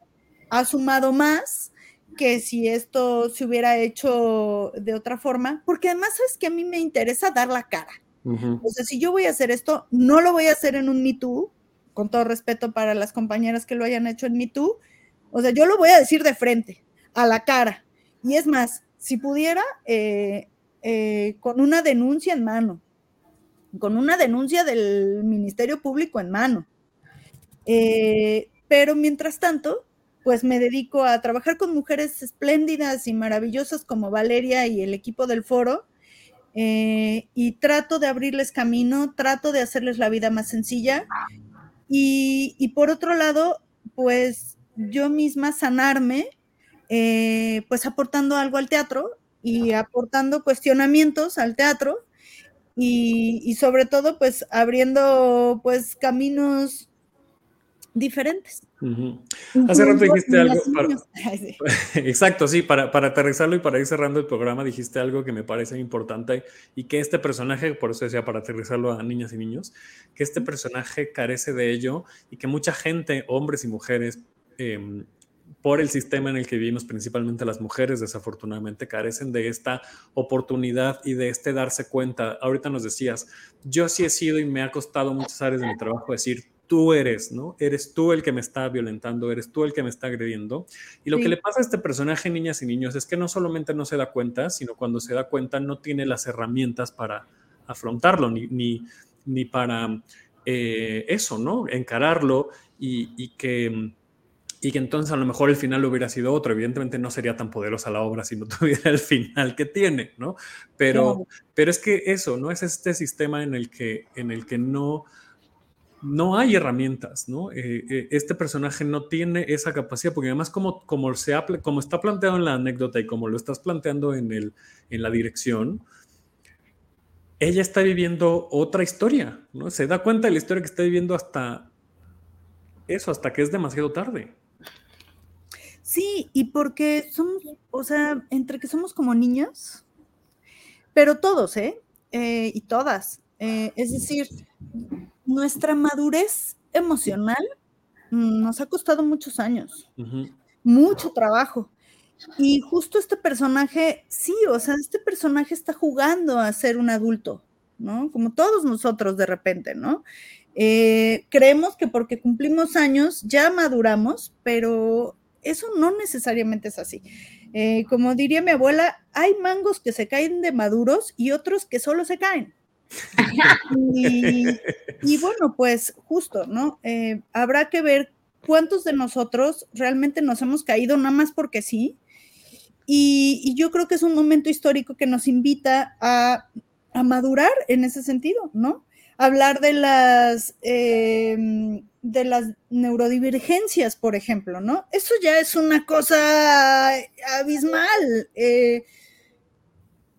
ha sumado más que si esto se hubiera hecho de otra forma, porque además es que a mí me interesa dar la cara. O sea, si yo voy a hacer esto, no lo voy a hacer en un Me Too, con todo respeto para las compañeras que lo hayan hecho en Me Too. O sea, yo lo voy a decir de frente, a la cara. Y es más, si pudiera, eh, eh, con una denuncia en mano, con una denuncia del Ministerio Público en mano. Eh, pero mientras tanto, pues me dedico a trabajar con mujeres espléndidas y maravillosas como Valeria y el equipo del foro. y trato de abrirles camino, trato de hacerles la vida más sencilla. Y, por otro lado, pues yo misma sanarme eh, pues aportando algo al teatro y aportando cuestionamientos al teatro y, sobre todo pues abriendo pues caminos diferentes. Hace rato dijiste algo. Exacto, sí, para, para, aterrizarlo y para ir cerrando el programa, dijiste algo que me parece importante y que este personaje, por eso decía para aterrizarlo a niñas y niños, que este personaje carece de ello y que mucha gente, hombres y mujeres, eh, por el sistema en el que vivimos, principalmente las mujeres, desafortunadamente, carecen de esta oportunidad y de este darse cuenta. Ahorita nos decías, yo sí he sido y me ha costado muchas áreas de mi trabajo decir, tú eres, ¿no? Eres tú el que me está violentando, eres tú el que me está agrediendo. Y lo que le pasa a este personaje, niñas y niños, es que no solamente no se da cuenta, sino cuando se da cuenta no tiene las herramientas para afrontarlo, ni, ni, ni para eh, eso, ¿no? Encararlo y, y que y que entonces a lo mejor el final hubiera sido otro. Evidentemente no sería tan poderosa la obra si no tuviera el final que tiene, ¿no? Pero, pero es que eso, ¿no? Es este sistema en el que, en el que no, no hay herramientas, ¿no? Eh, eh, este personaje no tiene esa capacidad, porque además como, como, se como está planteado en la anécdota y como lo estás planteando en, el, en la dirección, ella está viviendo otra historia, ¿no? Se da cuenta de la historia que está viviendo hasta eso, hasta que es demasiado tarde. Sí, y porque somos, o sea, entre que somos como niños, pero todos, ¿eh? eh y todas. Eh, es decir, nuestra madurez emocional nos ha costado muchos años, mucho trabajo. Y justo este personaje, sí, o sea, este personaje está jugando a ser un adulto, ¿no? Como todos nosotros de repente, ¿no? Eh, creemos que porque cumplimos años ya maduramos, pero eso no necesariamente es así. Eh, como diría mi abuela, hay mangos que se caen de maduros y otros que solo se caen. y, bueno, pues justo, ¿no? Eh, habrá que ver cuántos de nosotros realmente nos hemos caído nada más porque sí. Y, yo creo que es un momento histórico que nos invita a, madurar en ese sentido, ¿no? Hablar de las eh, de las neurodivergencias, por ejemplo, ¿no? Eso ya es una cosa abismal. Eh,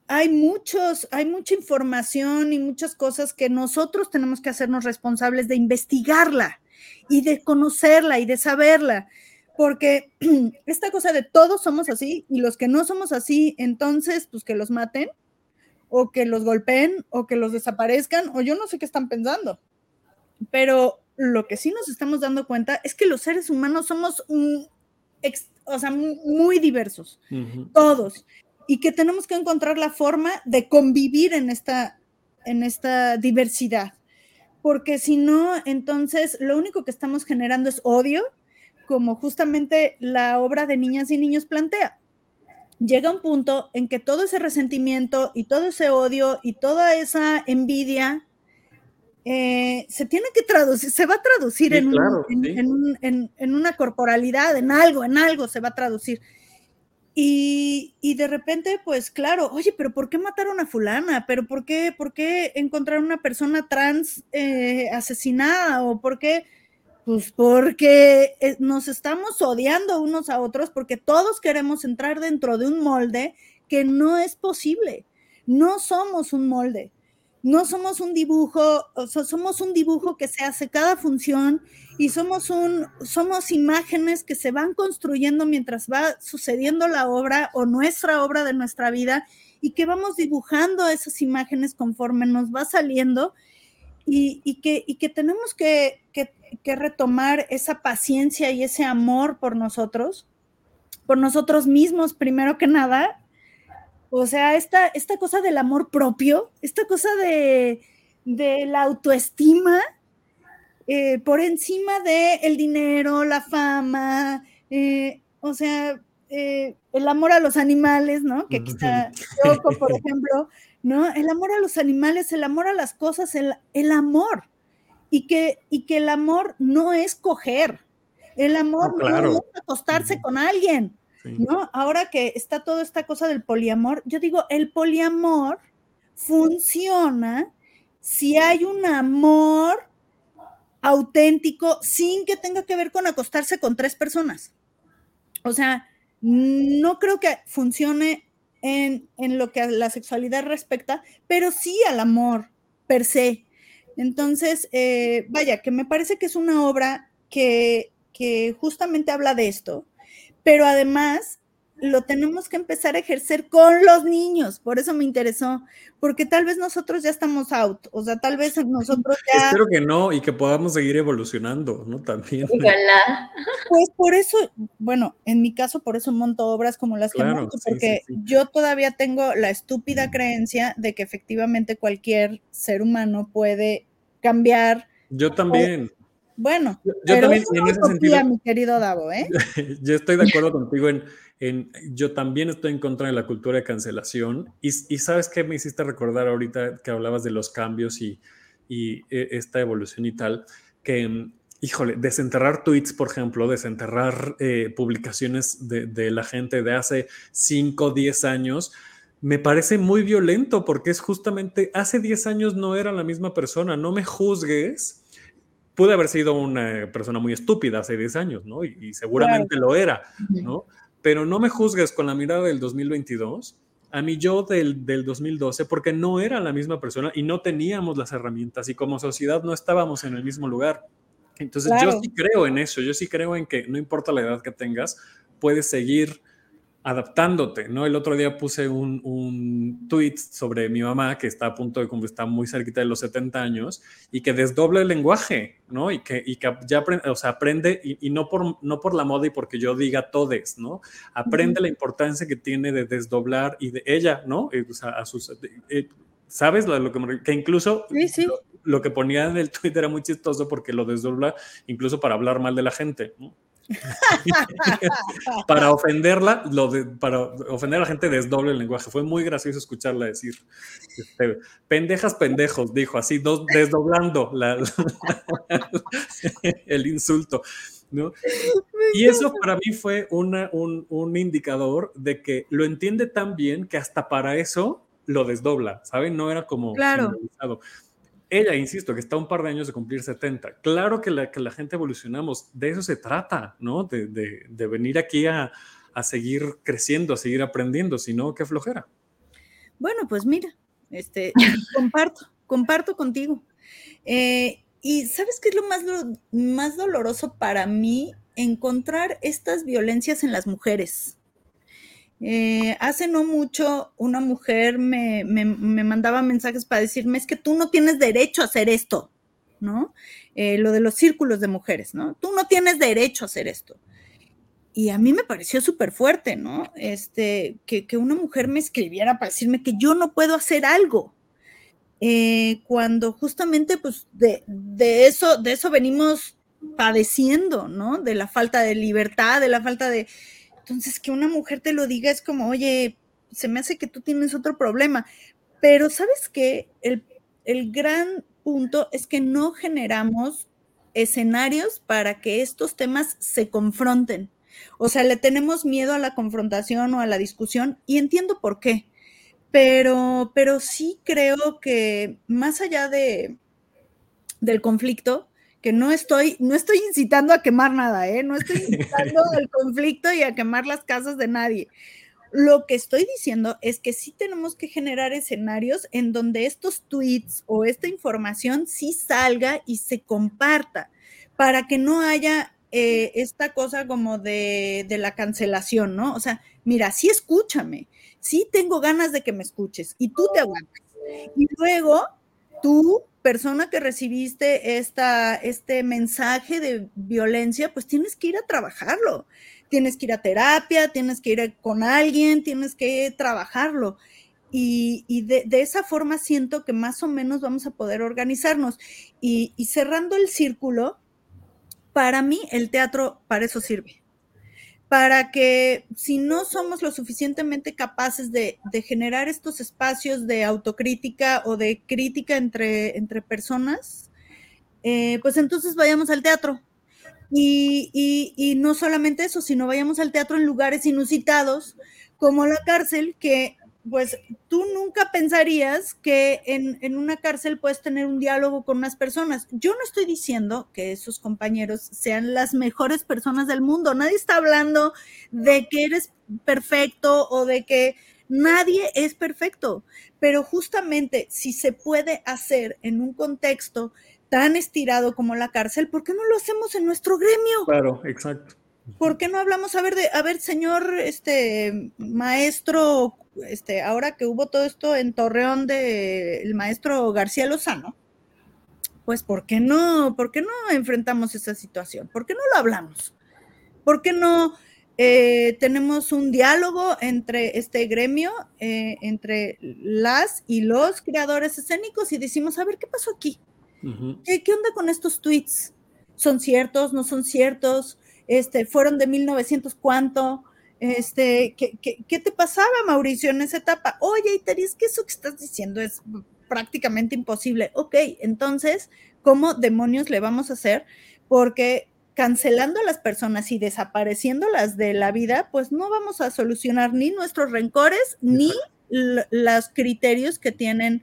hay muchos, hay mucha información y muchas cosas que nosotros tenemos que hacernos responsables de investigarla y de conocerla y de saberla, porque esta cosa de todos somos así y los que no somos así, entonces, pues que los maten o que los golpeen o que los desaparezcan o yo no sé qué están pensando. Pero lo que sí nos estamos dando cuenta es que los seres humanos somos o sea, muy diversos, todos, y que tenemos que encontrar la forma de convivir en esta, en esta diversidad, porque si no, entonces lo único que estamos generando es odio, como justamente la obra de Niñas y Niños plantea. Llega un punto en que todo ese resentimiento y todo ese odio y toda esa envidia eh, se tiene que traducir, se va a traducir en, una corporalidad, en algo, en algo se va a traducir. Y, de repente, pues claro, oye, pero ¿por qué mataron a fulana? ¿Pero por qué, por qué encontrar una persona trans eh, asesinada? ¿O por qué? Pues porque eh, nos estamos odiando unos a otros porque todos queremos entrar dentro de un molde que no es posible. No somos un molde no somos un dibujo, o somos un dibujo que se hace cada función y somos un, somos imágenes que se van construyendo mientras va sucediendo la obra o nuestra obra de nuestra vida y que vamos dibujando esas imágenes conforme nos va saliendo y, que, que, tenemos que, que retomar esa paciencia y ese amor por nosotros, por nosotros mismos, primero que nada. O sea, esta, esta cosa del amor propio, esta cosa de, de la autoestima, eh, por encima de el dinero, la fama, eh, o sea, eh, el amor a los animales, ¿no? Que aquí está Yoko, por ejemplo, ¿no? El amor a los animales, el amor a las cosas, el, el amor. Y que, y que el amor no es coger, el amor no, no es acostarse con alguien, ¿no? Ahora que está toda esta cosa del poliamor, yo digo, el poliamor funciona si hay un amor auténtico sin que tenga que ver con acostarse con tres personas. O sea, no creo que funcione en, en, lo que a la sexualidad respecta, pero sí al amor per se. Entonces, eh, vaya, que me parece que es una obra que, que justamente habla de esto, pero además lo tenemos que empezar a ejercer con los niños, por eso me interesó, porque tal vez nosotros ya estamos out, o sea, tal vez nosotros ya... Espero que no y que podamos seguir evolucionando, ¿no? También. Ojalá. Pues por eso, bueno, en mi caso, por eso monto obras como las claro, que monto, porque sí, sí, sí. yo todavía tengo la estúpida creencia de que efectivamente cualquier ser humano puede cambiar. Yo también. Bueno, yo, yo también en ese sentido, mi querido Davo, ¿eh? yo estoy de acuerdo contigo en, en, yo también estoy en contra de la cultura de cancelación. Y, y, sabes qué me hiciste recordar ahorita que hablabas de los cambios y, y e, esta evolución y tal, que híjole, desenterrar tweets, por ejemplo, desenterrar eh, publicaciones de, de, la gente de hace 5, 10 años, me parece muy violento porque es justamente, hace 10 años no era la misma persona, no me juzgues pude haber sido una persona muy estúpida hace 10 años, ¿no? Y, y seguramente claro. lo era, ¿no? Pero no me juzgues con la mirada del 2022 a mí yo del, del 2012 porque no era la misma persona y no teníamos las herramientas y como sociedad no estábamos en el mismo lugar. Entonces claro. yo sí creo en eso, yo sí creo en que no importa la edad que tengas, puedes seguir adaptándote, ¿no? El otro día puse un, un tweet sobre mi mamá que está a punto de cumplir, está muy cerquita de los 70 años y que desdobla el lenguaje, ¿no? Y que, y que ya aprende, o sea, aprende y, y, no, por, no por la moda y porque yo diga todes, ¿no? Aprende uh -huh. la importancia que tiene de desdoblar y de ella, ¿no? Eh, o sea, a sus, eh, ¿Sabes? Lo, lo que, me, que, incluso sí, sí. Lo, lo, que ponía en el tweet era muy chistoso porque lo desdobla incluso para hablar mal de la gente, ¿no? para ofenderla, lo de, para ofender a la gente desdoble el lenguaje. Fue muy gracioso escucharla decir, este, pendejas pendejos, dijo así, dos, desdoblando la, la, el insulto. ¿no? Y eso para mí fue una, un, un, indicador de que lo entiende tan bien que hasta para eso lo desdobla, ¿saben? No era como... Claro ella, insisto, que está un par de años de cumplir 70. Claro que la, que la gente evolucionamos, de eso se trata, ¿no? De, de, de venir aquí a, a, seguir creciendo, a seguir aprendiendo, si no, qué flojera. Bueno, pues mira, este, comparto, comparto contigo. Eh, y ¿sabes qué es lo más, lo más doloroso para mí? Encontrar estas violencias en las mujeres. Eh, hace no mucho una mujer me, me, me, mandaba mensajes para decirme es que tú no tienes derecho a hacer esto, ¿no? Eh, lo de los círculos de mujeres, ¿no? Tú no tienes derecho a hacer esto. Y a mí me pareció súper fuerte, ¿no? Este, que, que, una mujer me escribiera para decirme que yo no puedo hacer algo. Eh, cuando justamente, pues, de, de, eso, de eso venimos padeciendo, ¿no? De la falta de libertad, de la falta de, entonces, que una mujer te lo diga es como, oye, se me hace que tú tienes otro problema. Pero sabes que el, el gran punto es que no generamos escenarios para que estos temas se confronten. O sea, le tenemos miedo a la confrontación o a la discusión y entiendo por qué. Pero, pero sí creo que más allá de, del conflicto, que no estoy, no estoy incitando a quemar nada, ¿eh? No estoy incitando al conflicto y a quemar las casas de nadie. Lo que estoy diciendo es que sí tenemos que generar escenarios en donde estos tweets o esta información sí salga y se comparta para que no haya eh, esta cosa como de, de, la cancelación, ¿no? O sea, mira, sí escúchame, sí tengo ganas de que me escuches y tú te aguantas. Y luego tú persona que recibiste esta, este mensaje de violencia, pues tienes que ir a trabajarlo. Tienes que ir a terapia, tienes que ir con alguien, tienes que trabajarlo. Y, de, esa forma siento que más o menos vamos a poder organizarnos. Y, cerrando el círculo, para mí el teatro para eso sirve. Para que si no somos lo suficientemente capaces de, generar estos espacios de autocrítica o de crítica entre, entre personas, eh, pues entonces vayamos al teatro. Y, y, no solamente eso, sino vayamos al teatro en lugares inusitados, como la cárcel, que pues tú nunca pensarías que en, una cárcel puedes tener un diálogo con unas personas. Yo no estoy diciendo que esos compañeros sean las mejores personas del mundo. Nadie está hablando de que eres perfecto o de que nadie es perfecto. Pero justamente si se puede hacer en un contexto tan estirado como la cárcel, ¿por qué no lo hacemos en nuestro gremio? Claro, exacto. ¿Por qué no hablamos, a ver, de, a ver, señor, este, maestro, este, ahora que hubo todo esto en Torreón del maestro García Lozano, pues, ¿por qué no, por qué no enfrentamos esa situación? ¿Por qué no lo hablamos? ¿Por qué no eh, tenemos un diálogo entre este gremio, eh, entre las y los creadores escénicos y decimos, a ver, ¿qué pasó aquí? ¿Qué, ¿Qué onda con estos tweets? ¿Son ciertos? ¿No son ciertos? este, fueron de 1900 cuánto, este, ¿qué, qué, te pasaba, Mauricio, en esa etapa? Oye, Iteri, es que eso que estás diciendo es prácticamente imposible. Ok, entonces, ¿cómo demonios le vamos a hacer? Porque cancelando a las personas y desapareciéndolas de la vida, pues no vamos a solucionar ni nuestros rencores ni los criterios que tienen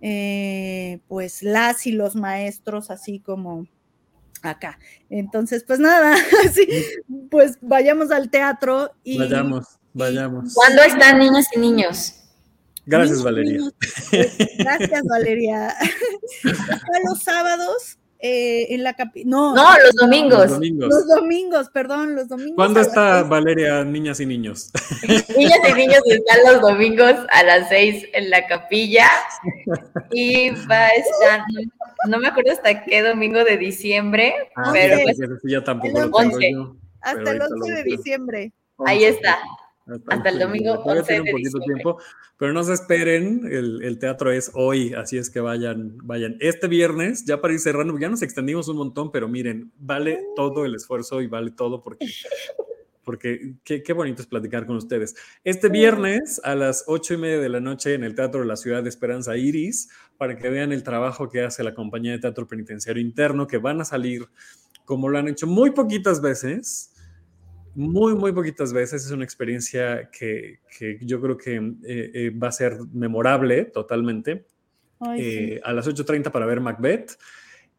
eh, pues las y los maestros, así como acá. Entonces, pues nada, sí, pues vayamos al teatro y... Vayamos, vayamos. ¿Cuándo están niñas y niños? Gracias, Valeria. Gracias, Valeria. los sábados eh, en la No, no los, domingos. los domingos. Los domingos, perdón, los domingos. ¿Cuándo está Valeria, niñas y niños? niñas y niños están los domingos a las seis en la capilla y va a estar, no, me acuerdo hasta qué domingo de diciembre, ah, pero pues, ya tampoco lo tengo hasta el 11 de diciembre. Ahí está. Hasta, el domingo 11 de un poquito tiempo, pero no se esperen, el, teatro es hoy, así es que vayan, vayan. Este viernes, ya para ir cerrando, ya nos extendimos un montón, pero miren, vale todo el esfuerzo y vale todo porque, porque qué, qué bonito es platicar con ustedes. Este viernes a las ocho y media de la noche en el Teatro de la Ciudad de Esperanza Iris, para que vean el trabajo que hace la compañía de teatro penitenciario interno, que van a salir como lo han hecho muy poquitas veces muy, muy poquitas veces. Es una experiencia que, yo creo que eh, eh, va a ser memorable totalmente. Eh, a las 8.30 para ver Macbeth.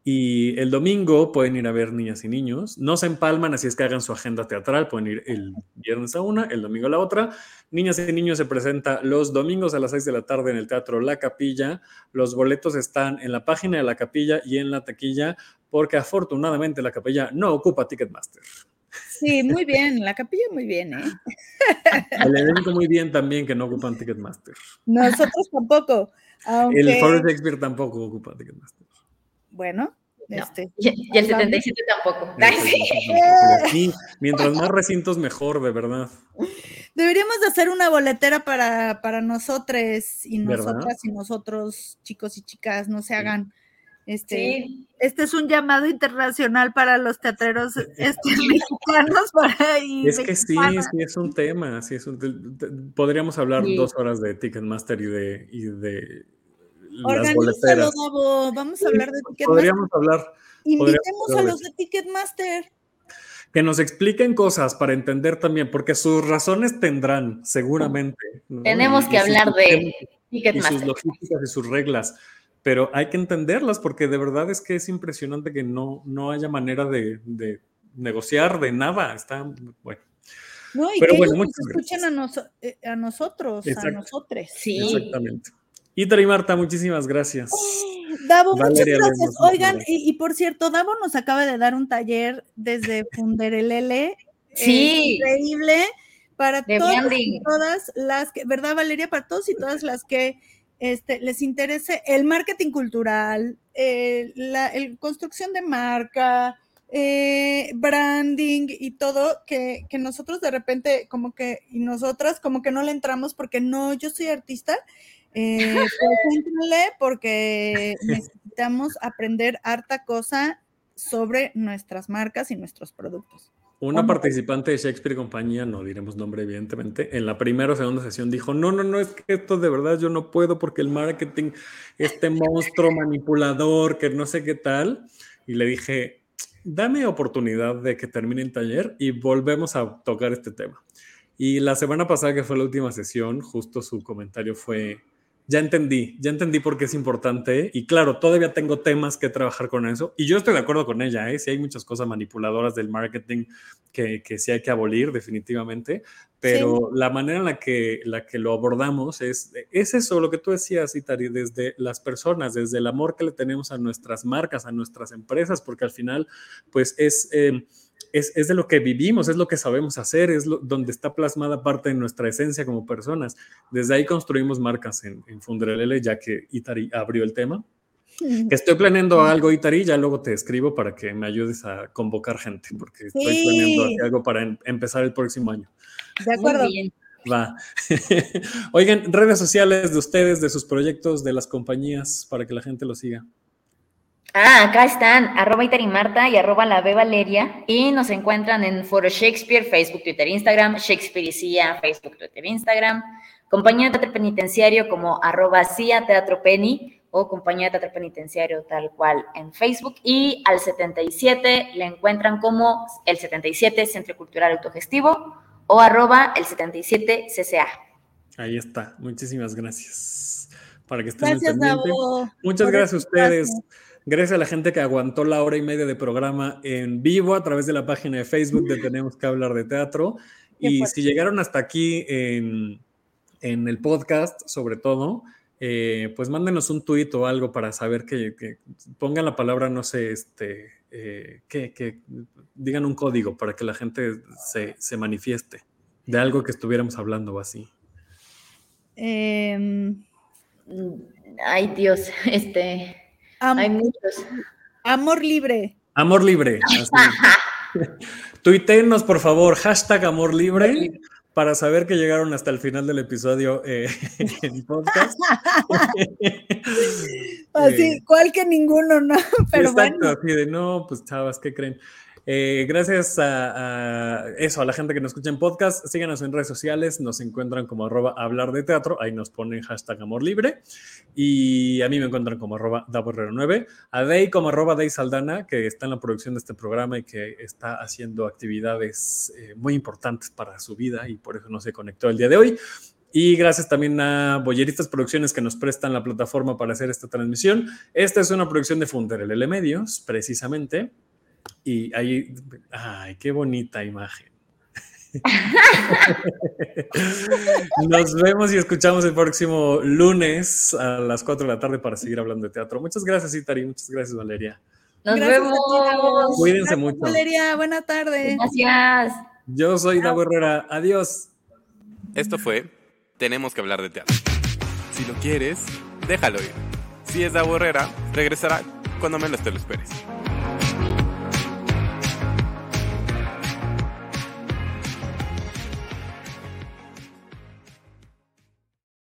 Y el domingo pueden ir a ver Niñas y Niños. No se empalman, así es que hagan su agenda teatral. Pueden ir el viernes a una, el domingo a la otra. Niñas y Niños se presenta los domingos a las 6 de la tarde en el Teatro La Capilla. Los boletos están en la página de la capilla y en la taquilla, porque afortunadamente la capilla no ocupa Ticketmaster. Sí, muy bien, la capilla muy bien, ¿eh? El evento muy bien también que no ocupan Ticketmaster. Nosotros tampoco. El Forest Shakespeare tampoco ocupa Ticketmaster. Bueno, Este, y, el 77 tampoco. Sí, mientras más recintos mejor, de verdad. Deberíamos de hacer una boletera para, para nosotros y nosotras y nosotros, chicos y chicas, no se hagan este, este es un llamado internacional para los teatreros este, mexicanos. Para, es que sí, sí es un tema. Sí es podríamos hablar dos horas de Ticketmaster y de, y de las boleteras. Vamos a hablar de Ticketmaster. Podríamos hablar. Invitemos a los de Ticketmaster. Que nos expliquen cosas para entender también, porque sus razones tendrán, seguramente. Tenemos que hablar de Ticketmaster. Y sus logísticas y sus reglas pero hay que entenderlas porque de verdad es que es impresionante que no, no haya manera de, negociar de nada. Está bueno. No, y pero que bueno, ellos escuchen a, eh, a, nosotros, a nosotros. Sí. Exactamente. Ita y Marta, muchísimas gracias. Davo, muchas gracias. Oigan, y, por cierto, Davo nos acaba de dar un taller desde Funderelele. Sí. increíble para todas, todas las que, ¿verdad, Valeria? Para todos y todas las que este, les interese el marketing cultural, eh, la el construcción de marca, eh, branding y todo, que, que, nosotros de repente como que, y nosotras como que no le entramos porque no, yo soy artista, eh, pues porque necesitamos aprender harta cosa sobre nuestras marcas y nuestros productos. Una participante de Shakespeare Compañía, no diremos nombre evidentemente, en la primera o segunda sesión dijo, no, no, no, es que esto de verdad yo no puedo porque el marketing, este monstruo manipulador, que no sé qué tal. Y le dije, dame oportunidad de que termine el taller y volvemos a tocar este tema. Y la semana pasada, que fue la última sesión, justo su comentario fue, ya entendí, ya entendí por qué es importante y claro, todavía tengo temas que trabajar con eso y yo estoy de acuerdo con ella, ¿eh? si hay muchas cosas manipuladoras del marketing que, que sí hay que abolir definitivamente, pero la manera en la que, la que lo abordamos es, es eso, lo que tú decías, Itari, desde las personas, desde el amor que le tenemos a nuestras marcas, a nuestras empresas, porque al final, pues es... Eh, es, es, de lo que vivimos, es lo que sabemos hacer, es donde está plasmada parte de nuestra esencia como personas. Desde ahí construimos marcas en, en Funderelele, ya que Itari abrió el tema. estoy planeando algo, Itari, ya luego te escribo para que me ayudes a convocar gente, porque estoy planeando algo para em, empezar el próximo año. De acuerdo. Va. Oigan, redes sociales de ustedes, de sus proyectos, de las compañías, para que la gente lo siga. Ah, acá están, arroba Marta y arroba la B Valeria, y nos encuentran en Foro Shakespeare, Facebook, Twitter, Instagram, Shakespeare y CIA, Facebook, Twitter, Instagram, Compañía de Teatro Penitenciario como arroba CIA Teatro Penny o Compañía de Teatro Penitenciario tal cual en Facebook, y al 77 le encuentran como el 77 Centro Cultural Autogestivo o arroba el 77 CCA. Ahí está, muchísimas gracias. Para que estén gracias, Muchas gracias a ustedes. Gracias a la gente que aguantó la hora y media de programa en vivo a través de la página de Facebook de Tenemos que hablar de teatro. Y si llegaron hasta aquí en, el podcast, sobre todo, eh, pues mándenos un tuit o algo para saber que, pongan la palabra, no sé, este, eh, que, digan un código para que la gente se, se manifieste de algo que estuviéramos hablando o así. Em, ay, Dios, este. Hay muchos. Amor libre. Amor libre. Tuítenos, por favor, hashtag amor libre para saber que llegaron hasta el final del episodio eh, en podcast. así, eh, cual que ninguno, ¿no? Pero exacto, así de no, pues chavas, ¿qué creen? Eh, gracias a, eso, a la gente que nos escucha en podcast. Síganos en redes sociales, nos encuentran como arroba hablar de teatro, ahí nos ponen hashtag amor libre. Y a mí me encuentran como arroba 9 a Day como arroba Day Saldana, que está en la producción de este programa y que está haciendo actividades eh, muy importantes para su vida y por eso no se conectó el día de hoy. Y gracias también a Boyeristas Producciones que nos prestan la plataforma para hacer esta transmisión. Esta es una producción de Funderelele Medios, precisamente. Y ahí, ay, qué bonita imagen. Nos vemos y escuchamos el próximo lunes a las 4 de la tarde para seguir hablando de teatro. Muchas gracias, Itari. Muchas gracias, Valeria. Nos vemos. Cuídense mucho. Valeria, buena tarde. Gracias. Yo soy Dago Herrera. Adiós. Esto fue Tenemos que hablar de teatro. Si lo quieres, déjalo ir. Si es Dago Herrera, regresará cuando menos te lo esperes.